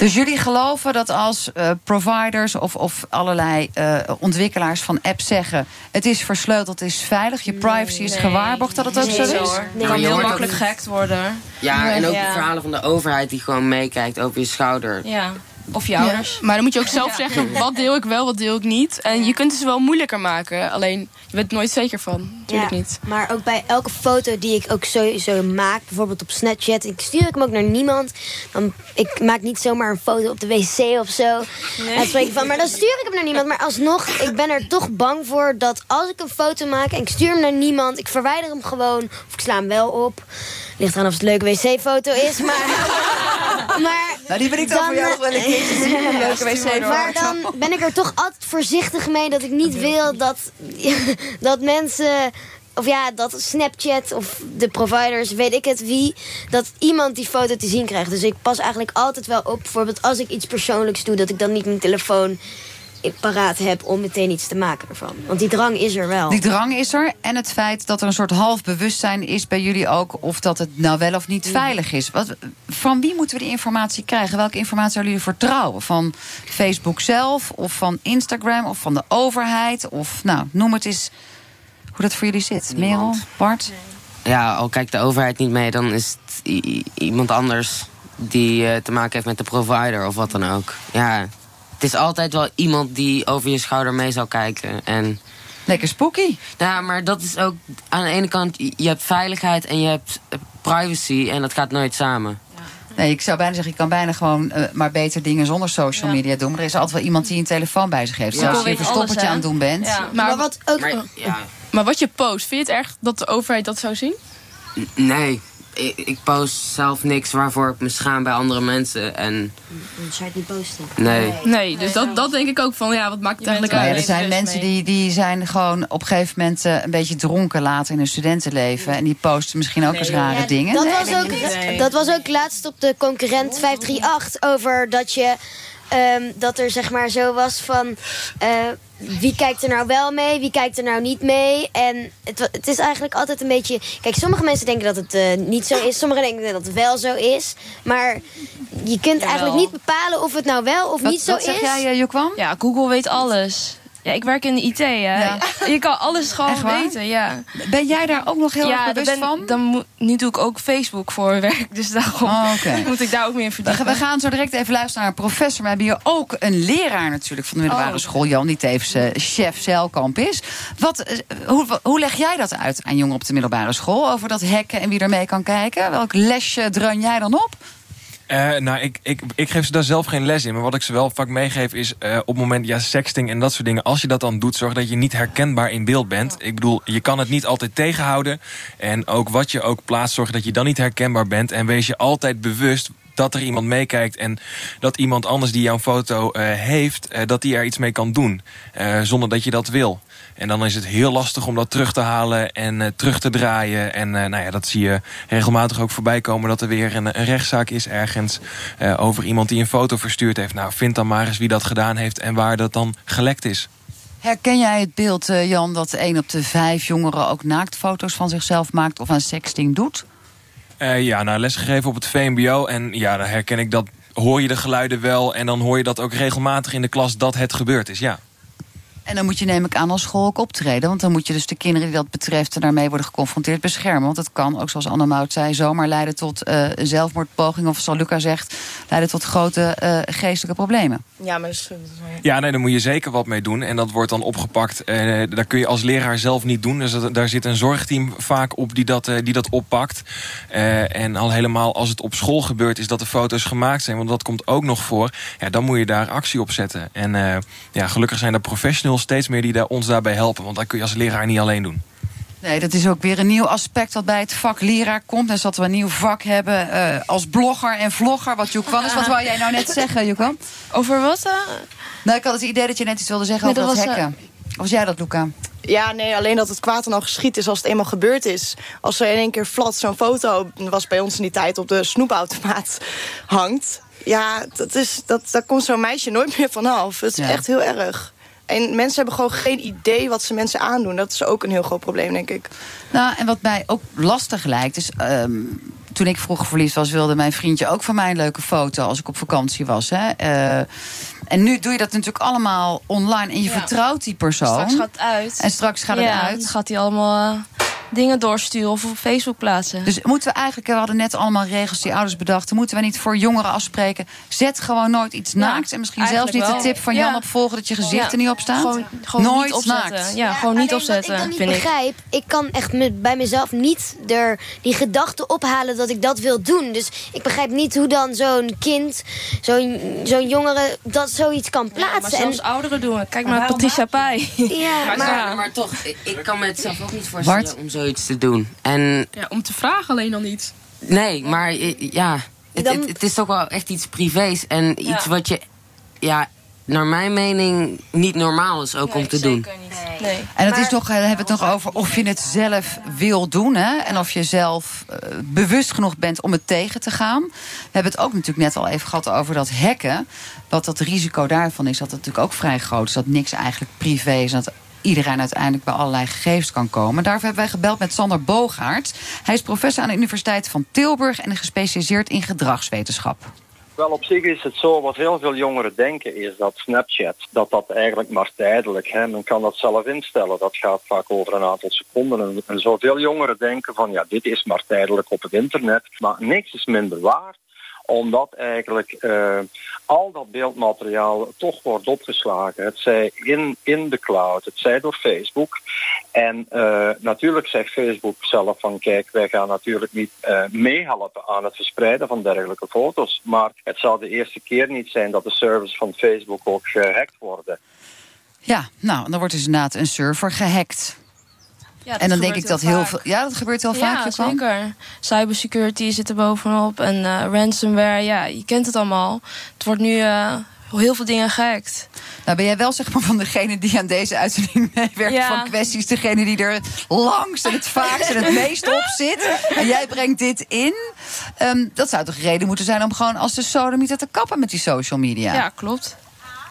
Dus jullie geloven dat als eh, providers of, of allerlei eh, ontwikkelaars van apps zeggen... het is versleuteld, het is veilig, je privacy is nee. gewaarborgd... dat het ook Nee, zo is? hoor. Maar kan heel makkelijk gehackt worden. Ja, en ook Ja. verhalen van de overheid die gewoon meekijkt over je schouder. Ja, of je ouders. Maar dan moet je ook zelf zeggen, wat deel ik wel, wat deel ik niet. En je kunt het ze wel moeilijker maken. Alleen, je bent er nooit zeker van. Natuurlijk Ja, niet. Maar ook bij elke foto die ik ook sowieso maak, bijvoorbeeld op Snapchat, ik stuur ik hem ook naar niemand. Dan, ik maak niet zomaar een foto op de wc of zo. En dan spreek ik van, maar dan stuur ik hem naar niemand. Maar alsnog, ik ben er toch bang voor dat als ik een foto maak en ik stuur hem naar niemand, ik verwijder hem gewoon of ik sla hem wel op. Ligt eraan of het een leuke wc-foto is, maar. maar Nou, die ben ik dan voor jou wel een keertje zien, leuke. Maar dan ben ik er toch altijd voorzichtig mee dat ik niet wil dat, dat mensen. Of ja, dat Snapchat of de providers, weet ik het wie, dat iemand die foto te zien krijgt. Dus ik pas eigenlijk altijd wel op, bijvoorbeeld als ik iets persoonlijks doe, dat ik dan niet mijn telefoon paraat heb om meteen iets te maken ervan. Want die drang is er wel. Die drang is er. En het feit dat er een soort half bewustzijn is bij jullie ook... of dat het nou wel of niet veilig is. Wat, van wie moeten we die informatie krijgen? Welke informatie zouden jullie vertrouwen? Van Facebook zelf of van Instagram of van de overheid? Of nou, noem het eens hoe dat voor jullie zit. Merel, Bart? Ja, al kijkt de overheid niet mee, dan is het iemand anders die eh, te maken heeft met de provider of wat dan ook. Ja, het is altijd wel iemand die over je schouder mee zal kijken. En... Lekker spooky. Ja, maar dat is ook aan de ene kant, je hebt veiligheid en je hebt eh, privacy en dat gaat nooit samen. Nee, ik zou bijna zeggen, je kan bijna gewoon eh, maar beter dingen zonder social media doen. Maar er is altijd wel iemand die een telefoon bij zich heeft. Ja. Zelfs als je een verstoppertje aan het doen bent. Ja. Maar, wat ook. ja. Maar wat je post, vind je het erg dat de overheid dat zou zien? N- Nee, ik, ik post zelf niks waarvoor ik me schaam bij andere mensen. En Dan zou je het niet posten. nee. Nee, dus dat, dat denk ik ook van, ja, wat maakt het eigenlijk ja, uit? er zijn mensen die, die zijn gewoon op een gegeven moment eh, een beetje dronken later in hun studentenleven. En die posten misschien ook eens rare Ja, dingen. Dat, Nee, was ook, dat was ook laatst op de concurrent 538 over dat je. ehm, dat er zeg maar zo was van. eh, wie kijkt er nou wel mee, wie kijkt er nou niet mee? En het, het is eigenlijk altijd een beetje. Kijk, sommige mensen denken dat het eh, niet zo is, sommigen denken dat het wel zo is. Maar je kunt eigenlijk niet bepalen of het nou wel of niet zo is. eh, Jokwam? Ja, Google weet alles. Ja, ik werk in de IT, hè. Je kan alles gewoon weten, ja. Ben jij daar ook nog heel ja, erg bewust ben- van? Dan moet, nu doe ik ook Facebook voor werk, dus daarom Oh, moet ik daar ook meer in verdiepen. we gaan zo direct even luisteren naar een professor. Maar we hebben hier ook een leraar natuurlijk van de middelbare Oh. school. Jan, die tevens eh, chef Zeilkamp is. Wat, eh, hoe, hoe leg jij dat uit aan jongeren op de middelbare school? Over dat hacken en wie er mee kan kijken? Welk lesje dreun jij dan op? Eh, nou, ik, ik, ik geef ze daar zelf geen les in. Maar wat ik ze wel vaak meegeef is eh, op het moment, ja, sexting en dat soort dingen. Als je dat dan doet, zorg dat je niet herkenbaar in beeld bent. Ik bedoel, je kan het niet altijd tegenhouden. En ook wat je ook plaatst, zorg dat je dan niet herkenbaar bent. En wees je altijd bewust dat er iemand meekijkt en dat iemand anders die jouw foto eh, heeft, eh, dat die er iets mee kan doen. eh, zonder dat je dat wil. En dan is het heel lastig om dat terug te halen en terug te draaien. En nou ja, dat zie je regelmatig ook voorbij komen... dat er weer een, een rechtszaak is ergens over iemand die een foto verstuurd heeft. Nou, vind dan maar eens wie dat gedaan heeft en waar dat dan gelekt is. Herken jij het beeld, Jan, dat één op de vijf jongeren ook naaktfoto's van zichzelf maakt of aan sexting doet? Eh, ja, nou, lesgegeven op het VMBO. En ja, dan herken ik dat. Hoor je de geluiden wel. En dan hoor je dat ook regelmatig in de klas dat het gebeurd is. Ja. En dan moet je, neem ik aan, als school ook optreden. Want dan moet je dus de kinderen die dat betreft en daarmee worden geconfronteerd beschermen. Want het kan, ook zoals Anne Mout zei, zomaar leiden tot eh, een zelfmoordpoging. Of zoals Luca zegt, leiden tot grote eh, geestelijke problemen. Ja, maar dat is... Ja, nee, daar moet je zeker wat mee doen. En dat wordt dan opgepakt. Eh, dat kun je als leraar zelf niet doen. Dus dat- daar zit een zorgteam vaak op die dat, eh, die dat oppakt. Eh, en al helemaal als het op school gebeurt, is dat de foto's gemaakt zijn. Want dat komt ook nog voor. Ja, dan moet je daar actie op zetten. En eh, ja, gelukkig zijn er professionals steeds meer die daar, ons daarbij helpen. Want dat kun je als leraar niet alleen doen. Nee, dat is ook weer een nieuw aspect dat bij het vak leraar komt. Dus dat we een nieuw vak hebben eh, als blogger en vlogger. Wat Joekwan is. Wat wou jij nou net zeggen, Joekwan? Over wat? eh? Nou, ik had het idee dat je net iets wilde zeggen Nee, over dat, dat was, hacken. Of was jij dat, Luca? Ja, nee, alleen dat het kwaad dan al geschiet is als het eenmaal gebeurd is. Als er in één keer flat zo'n foto, dat was bij ons in die tijd, op de snoepautomaat hangt. Ja, dat is, dat, daar komt zo'n meisje nooit meer vanaf. Het is Ja. echt heel erg. En mensen hebben gewoon geen idee wat ze mensen aandoen. Dat is ook een heel groot probleem, denk ik. Nou, en wat mij ook lastig lijkt, is. ehm, toen ik vroeger verliefd was, wilde mijn vriendje ook van mij een leuke foto als ik op vakantie was. Hè? Eh, en nu doe je dat natuurlijk allemaal online en je Ja. vertrouwt die persoon. Straks gaat het uit. En straks gaat het Ja, uit. Dan gaat hij allemaal eh, dingen doorsturen of op Facebook plaatsen. Dus moeten we eigenlijk, we hadden net allemaal regels die ouders bedachten. Moeten we niet voor jongeren afspreken? Zet gewoon nooit iets naakt. En misschien zelfs niet de tip van Ja. Jan opvolgen dat je gezicht Ja. er niet op staat. Gewoon, gewoon nooit niet opzetten. naakt. Ja, gewoon niet opzetten, Wat ik dan vind niet ik. begrijp, ik kan echt me, bij mezelf niet er die gedachte ophalen dat ik dat wil doen. Dus ik begrijp niet hoe dan zo'n kind, zo'n zo'n jongere, dat zoiets kan plaatsen. maar zelfs en, ouderen doen het. Kijk maar Patricia Pai. Ja, maar, maar- maar, toch, ik, ik kan me het zelf ook niet voorstellen Bart? om zoiets te doen. En Ja, om te vragen alleen dan niet. nee, maar ja, het, Dan- het, het is toch wel echt iets privés. En iets Ja. wat je, ja, naar mijn mening niet normaal is ook om te doen. Nee. En het is toch, eh, we hebben het nog over of je het zelf wil doen. Hè? En of je zelf eh, bewust genoeg bent om het tegen te gaan. We hebben het ook natuurlijk net al even gehad over dat hacken. Wat dat risico daarvan is, dat het natuurlijk ook vrij groot is. Dat niks eigenlijk privé is. Dat iedereen uiteindelijk bij allerlei gegevens kan komen. Daarvoor hebben wij gebeld met Sander Bogaert. Hij is professor aan de Universiteit van Tilburg en gespecialiseerd in gedragswetenschap. Wel, op zich is het zo, wat heel veel jongeren denken, is dat Snapchat, dat dat eigenlijk maar tijdelijk, hè, men kan dat zelf instellen, dat gaat vaak over een aantal seconden. En, en zoveel jongeren denken van, ja, dit is maar tijdelijk op het internet, maar niks is minder waar omdat eigenlijk eh, al dat beeldmateriaal toch wordt opgeslagen. Het zij in, in de cloud, het zij door Facebook. En eh, natuurlijk zegt Facebook zelf van kijk, wij gaan natuurlijk niet eh, meehelpen aan het verspreiden van dergelijke foto's. Maar het zal de eerste keer niet zijn dat de servers van Facebook ook gehackt worden. Ja, nou, dan wordt dus inderdaad een server gehackt. Ja, en dan denk ik dat heel veel. Ja, dat gebeurt heel vaak. Ja, zeker. Cybersecurity zit er bovenop. En eh, ransomware, ja, je kent het allemaal. Het wordt nu eh, heel veel dingen gehackt. Nou, ben jij wel zeg maar van degene die aan deze uitzending meewerkt Ja. van kwesties, degene die er langst en het vaakst en het meest op zit. En jij brengt dit in. Ehm, dat zou toch reden moeten zijn om gewoon als de sodemieter te kappen met die social media? Ja, klopt.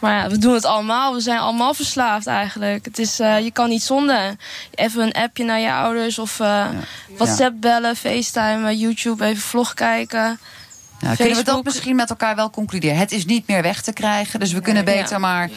Maar ja, we doen het allemaal. We zijn allemaal verslaafd eigenlijk. Het is, eh, je kan niet zonder. Even een appje naar je ouders of eh, WhatsApp bellen, FaceTime, YouTube, even vlog kijken. Kunnen we dat misschien met elkaar wel concluderen? Het is niet meer weg te krijgen, dus we kunnen beter maar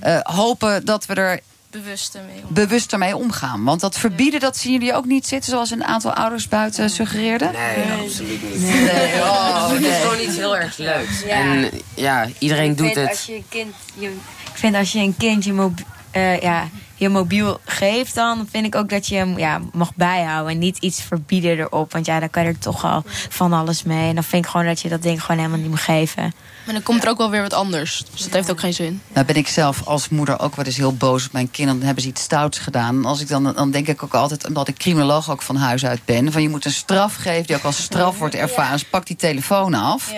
eh, hopen dat we er Bewust ermee om. bewuster mee omgaan. Want dat verbieden, dat zien jullie ook niet zitten, zoals een aantal ouders buiten suggereerden? Nee, absoluut niet. Nee, oh, het nee. is gewoon iets heel erg leuks. Ja. En ja, iedereen Ik doet vind het. Als je kind, je, ik vind als je een kind je, eh, ja, je mobiel geeft, dan vind ik ook dat je hem ja, mag bijhouden. En niet iets verbieden erop. Want ja, dan kan je er toch al van alles mee. En dan vind ik gewoon dat je dat ding gewoon helemaal niet moet geven. Maar dan komt er ook wel weer wat anders. Dus dat heeft ook geen zin. Nou ben ik zelf als moeder ook wel eens heel boos op mijn kinderen. Dan hebben ze iets stouts gedaan. En als ik dan, dan denk ik ook altijd, omdat ik criminoloog ook van huis uit ben... van je moet een straf geven die ook als straf wordt ervaren. Dus pak die telefoon af.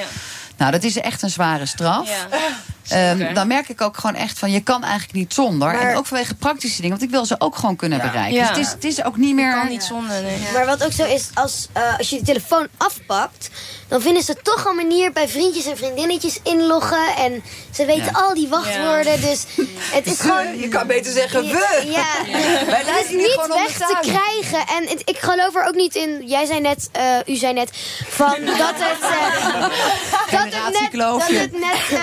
Nou, dat is echt een zware straf. Ehm, dan merk ik ook gewoon echt van, je kan eigenlijk niet zonder. Maar- en ook vanwege praktische dingen, want ik wil ze ook gewoon kunnen bereiken. Ja. Dus het is, het is ook niet meer... kan niet zonder, nee. Maar wat ook zo is, als, eh, als je de telefoon afpakt... dan vinden ze toch een manier bij vriendjes en vriendinnetjes inloggen. En ze weten Ja. al die wachtwoorden. Dus het is gewoon... je kan beter zeggen we. Ja, Wij het is niet weg te krijgen. En het- ik geloof er ook niet in... Jij zei net, eh, u zei net, van dat het... eh, dat het net, dat het, net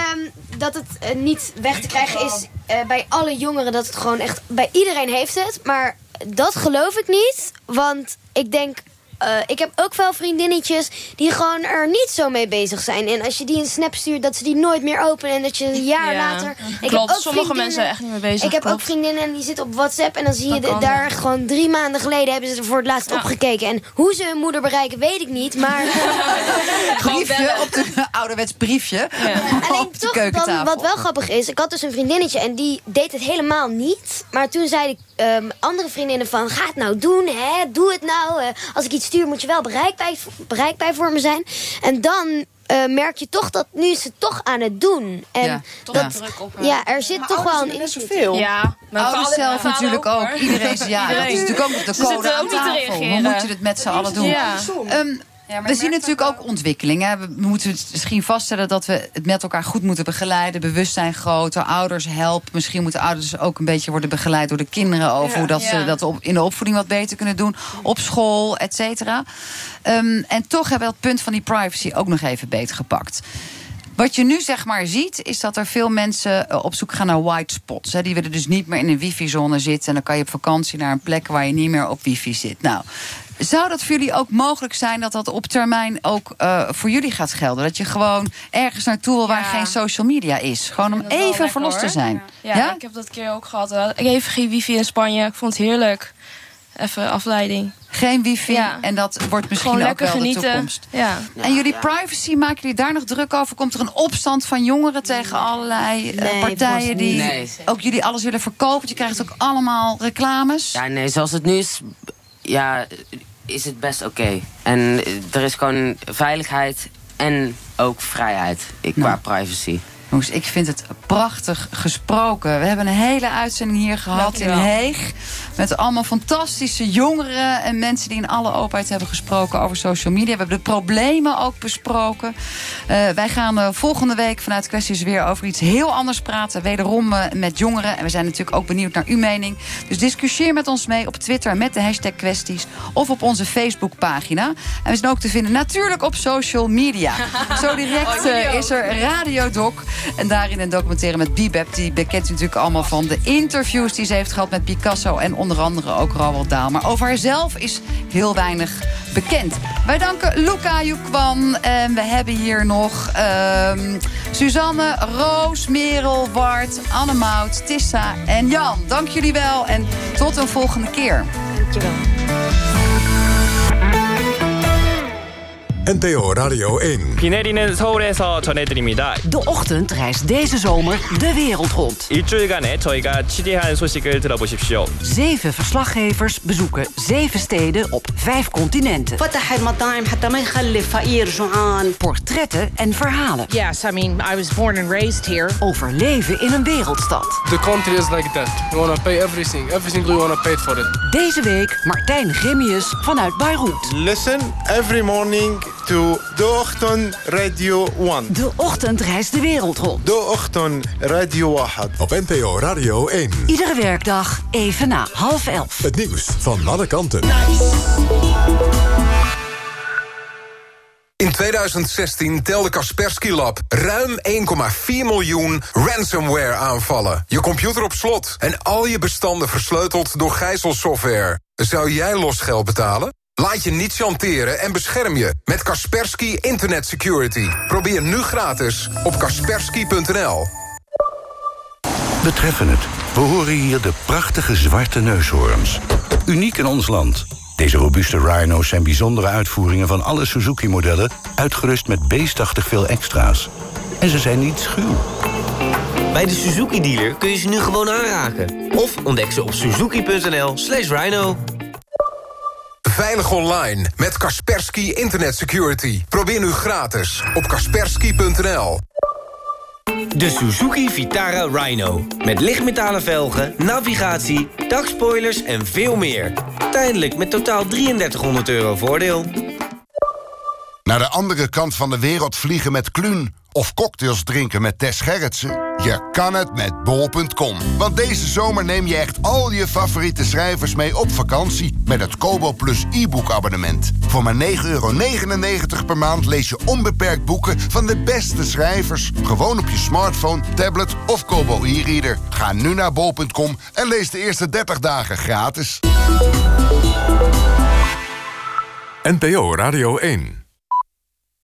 dat het eh, niet weg te krijgen is eh, bij alle jongeren. Dat het gewoon echt... Bij iedereen heeft het. Maar dat geloof ik niet. Want ik denk... eh, ik heb ook wel vriendinnetjes die gewoon er niet zo mee bezig zijn. En als je die een snap stuurt, dat ze die nooit meer openen. En dat je een jaar Ja, later... Ik klopt. heb ook Sommige vriendinnen- mensen zijn echt niet mee bezig, Ik heb ook vriendinnen en die zitten op WhatsApp. En dan zie je de- daar ja. gewoon drie maanden geleden hebben ze er voor het laatst opgekeken. En hoe ze hun moeder bereiken, weet ik niet. Maar briefje op de ouderwets briefje. Alleen toch, dan, wat wel grappig is, ik had dus een vriendinnetje en die deed het helemaal niet. Maar toen zeiden ehm, andere vriendinnen van, ga het nou doen, hè? doe het nou. eh, als ik iets stuur moet je wel bereikbaar, bereikbaar voor me zijn. En dan eh, merk je toch dat nu is ze toch aan het doen. En Ja, dat, ja. ja, er zit toch wel een invloed. Ja, mijn Ouders vader- zelf natuurlijk ook. Iedereen is ja, dat is natuurlijk ook de Ze code zitten aan tafel. Hoe moet je het met z'n allen doen? Ja. We zien natuurlijk ook ontwikkelingen. We moeten misschien vaststellen dat we het met elkaar goed moeten begeleiden. Bewustzijn groter, ouders helpen. Misschien moeten ouders ook een beetje worden begeleid door de kinderen... over Ja. hoe dat ze dat op, in de opvoeding wat beter kunnen doen. Op school, et cetera. Ehm, en toch hebben we dat punt van die privacy ook nog even beter gepakt. Wat je nu zeg maar ziet, is dat er veel mensen eh, op zoek gaan naar white spots. Hè. Die willen dus niet meer in een wifi-zone zitten. En dan kan je op vakantie naar een plek waar je niet meer op wifi zit. Nou, zou dat voor jullie ook mogelijk zijn dat dat op termijn ook eh, voor jullie gaat gelden? Dat je gewoon ergens naartoe wil waar geen social media is. Gewoon om even lekker, verlost te zijn. Ja, ik heb dat keer ook gehad. hè. Ik even geen wifi in Spanje. Ik vond het heerlijk. Even afleiding. Geen wifi Ja. en dat wordt misschien Gewoon ook lekker wel genieten. de toekomst. Ja. En jullie privacy, maken jullie daar nog druk over? Komt er een opstand van jongeren tegen allerlei eh, Nee, partijen die. Nee. ook jullie alles willen verkopen? Want je krijgt ook allemaal reclames. Ja, nee, zoals het nu is, ja, is het best oké. En er is gewoon veiligheid en ook vrijheid qua privacy. Jongens, ik vind het prachtig gesproken. We hebben een hele uitzending hier gehad in. Heeg. Met allemaal fantastische jongeren en mensen die in alle openheid hebben gesproken over social media. We hebben de problemen ook besproken. Eh, wij gaan eh, volgende week vanuit Kwesties weer over iets heel anders praten. Wederom eh, met jongeren. En we zijn natuurlijk ook benieuwd naar uw mening. Dus discussieer met ons mee op Twitter met de hashtag kwesties. Of op onze Facebookpagina. En we zijn ook te vinden natuurlijk op social media. Zo direct Oh, is er Radio Doc. En daarin een documentaire met Bibep. Die bekent u natuurlijk allemaal van de interviews die ze heeft gehad met Picasso. En onder andere ook Roald Dahl. Maar over haarzelf is heel weinig bekend. Wij danken Luca Joekwan. En we hebben hier nog ehm, Suzanne, Roos, Merel, Wart, Annemout, Tissa en Jan. Dank jullie wel en tot een volgende keer. Dankjewel. NPO Radio 1. 비 내리는 서울에서 전해드립니다. De ochtend reist deze zomer de wereld rond. 일주일간에 저희가 취재한 소식을 들어보십시오. Zeven verslaggevers bezoeken zeven steden op vijf continenten. Portretten en verhalen. Yes, I mean, I was born and raised here. Over leven in een wereldstad. The country is like that. You want to pay everything. Everything you want to pay for it. Deze week Martijn Grimius vanuit Beirut. Listen every morning to De Ochtend Radio 1. De ochtend reist de wereld rond. De Ochtend Radio 1. Op NPO Radio 1. Iedere werkdag even na half elf. Het nieuws van alle kanten. In 2016 telde Kaspersky Lab ruim 1,4 miljoen ransomware aanvallen. Je computer op slot en al je bestanden versleuteld door gijzelsoftware. Zou jij losgeld betalen? Laat je niet chanteren en bescherm je met Kaspersky Internet Security. Probeer nu gratis op kaspersky.nl. We treffen het. We horen hier de prachtige zwarte neushoorns. Uniek in ons land. Deze robuuste rhino's zijn bijzondere uitvoeringen van alle Suzuki-modellen... uitgerust met beestachtig veel extra's. En ze zijn niet schuw. Bij de Suzuki-dealer kun je ze nu gewoon aanraken. Of ontdek ze op suzuki.nl slash rhino. Veilig online met Kaspersky Internet Security. Probeer nu gratis op kaspersky.nl. De Suzuki Vitara Rhino. Met lichtmetalen velgen, navigatie, dakspoilers en veel meer. Tijdelijk met totaal 3300 euro voordeel. Naar de andere kant van de wereld vliegen met Kluun... of cocktails drinken met Tess Gerritsen? Je kan het met bol.com. Want deze zomer neem je echt al je favoriete schrijvers mee op vakantie... met het Kobo Plus e-book abonnement. Voor maar 9,99 euro per maand lees je onbeperkt boeken... van de beste schrijvers. Gewoon op je smartphone, tablet of Kobo e-reader. Ga nu naar bol.com en lees de eerste 30 dagen gratis. NPO Radio 1.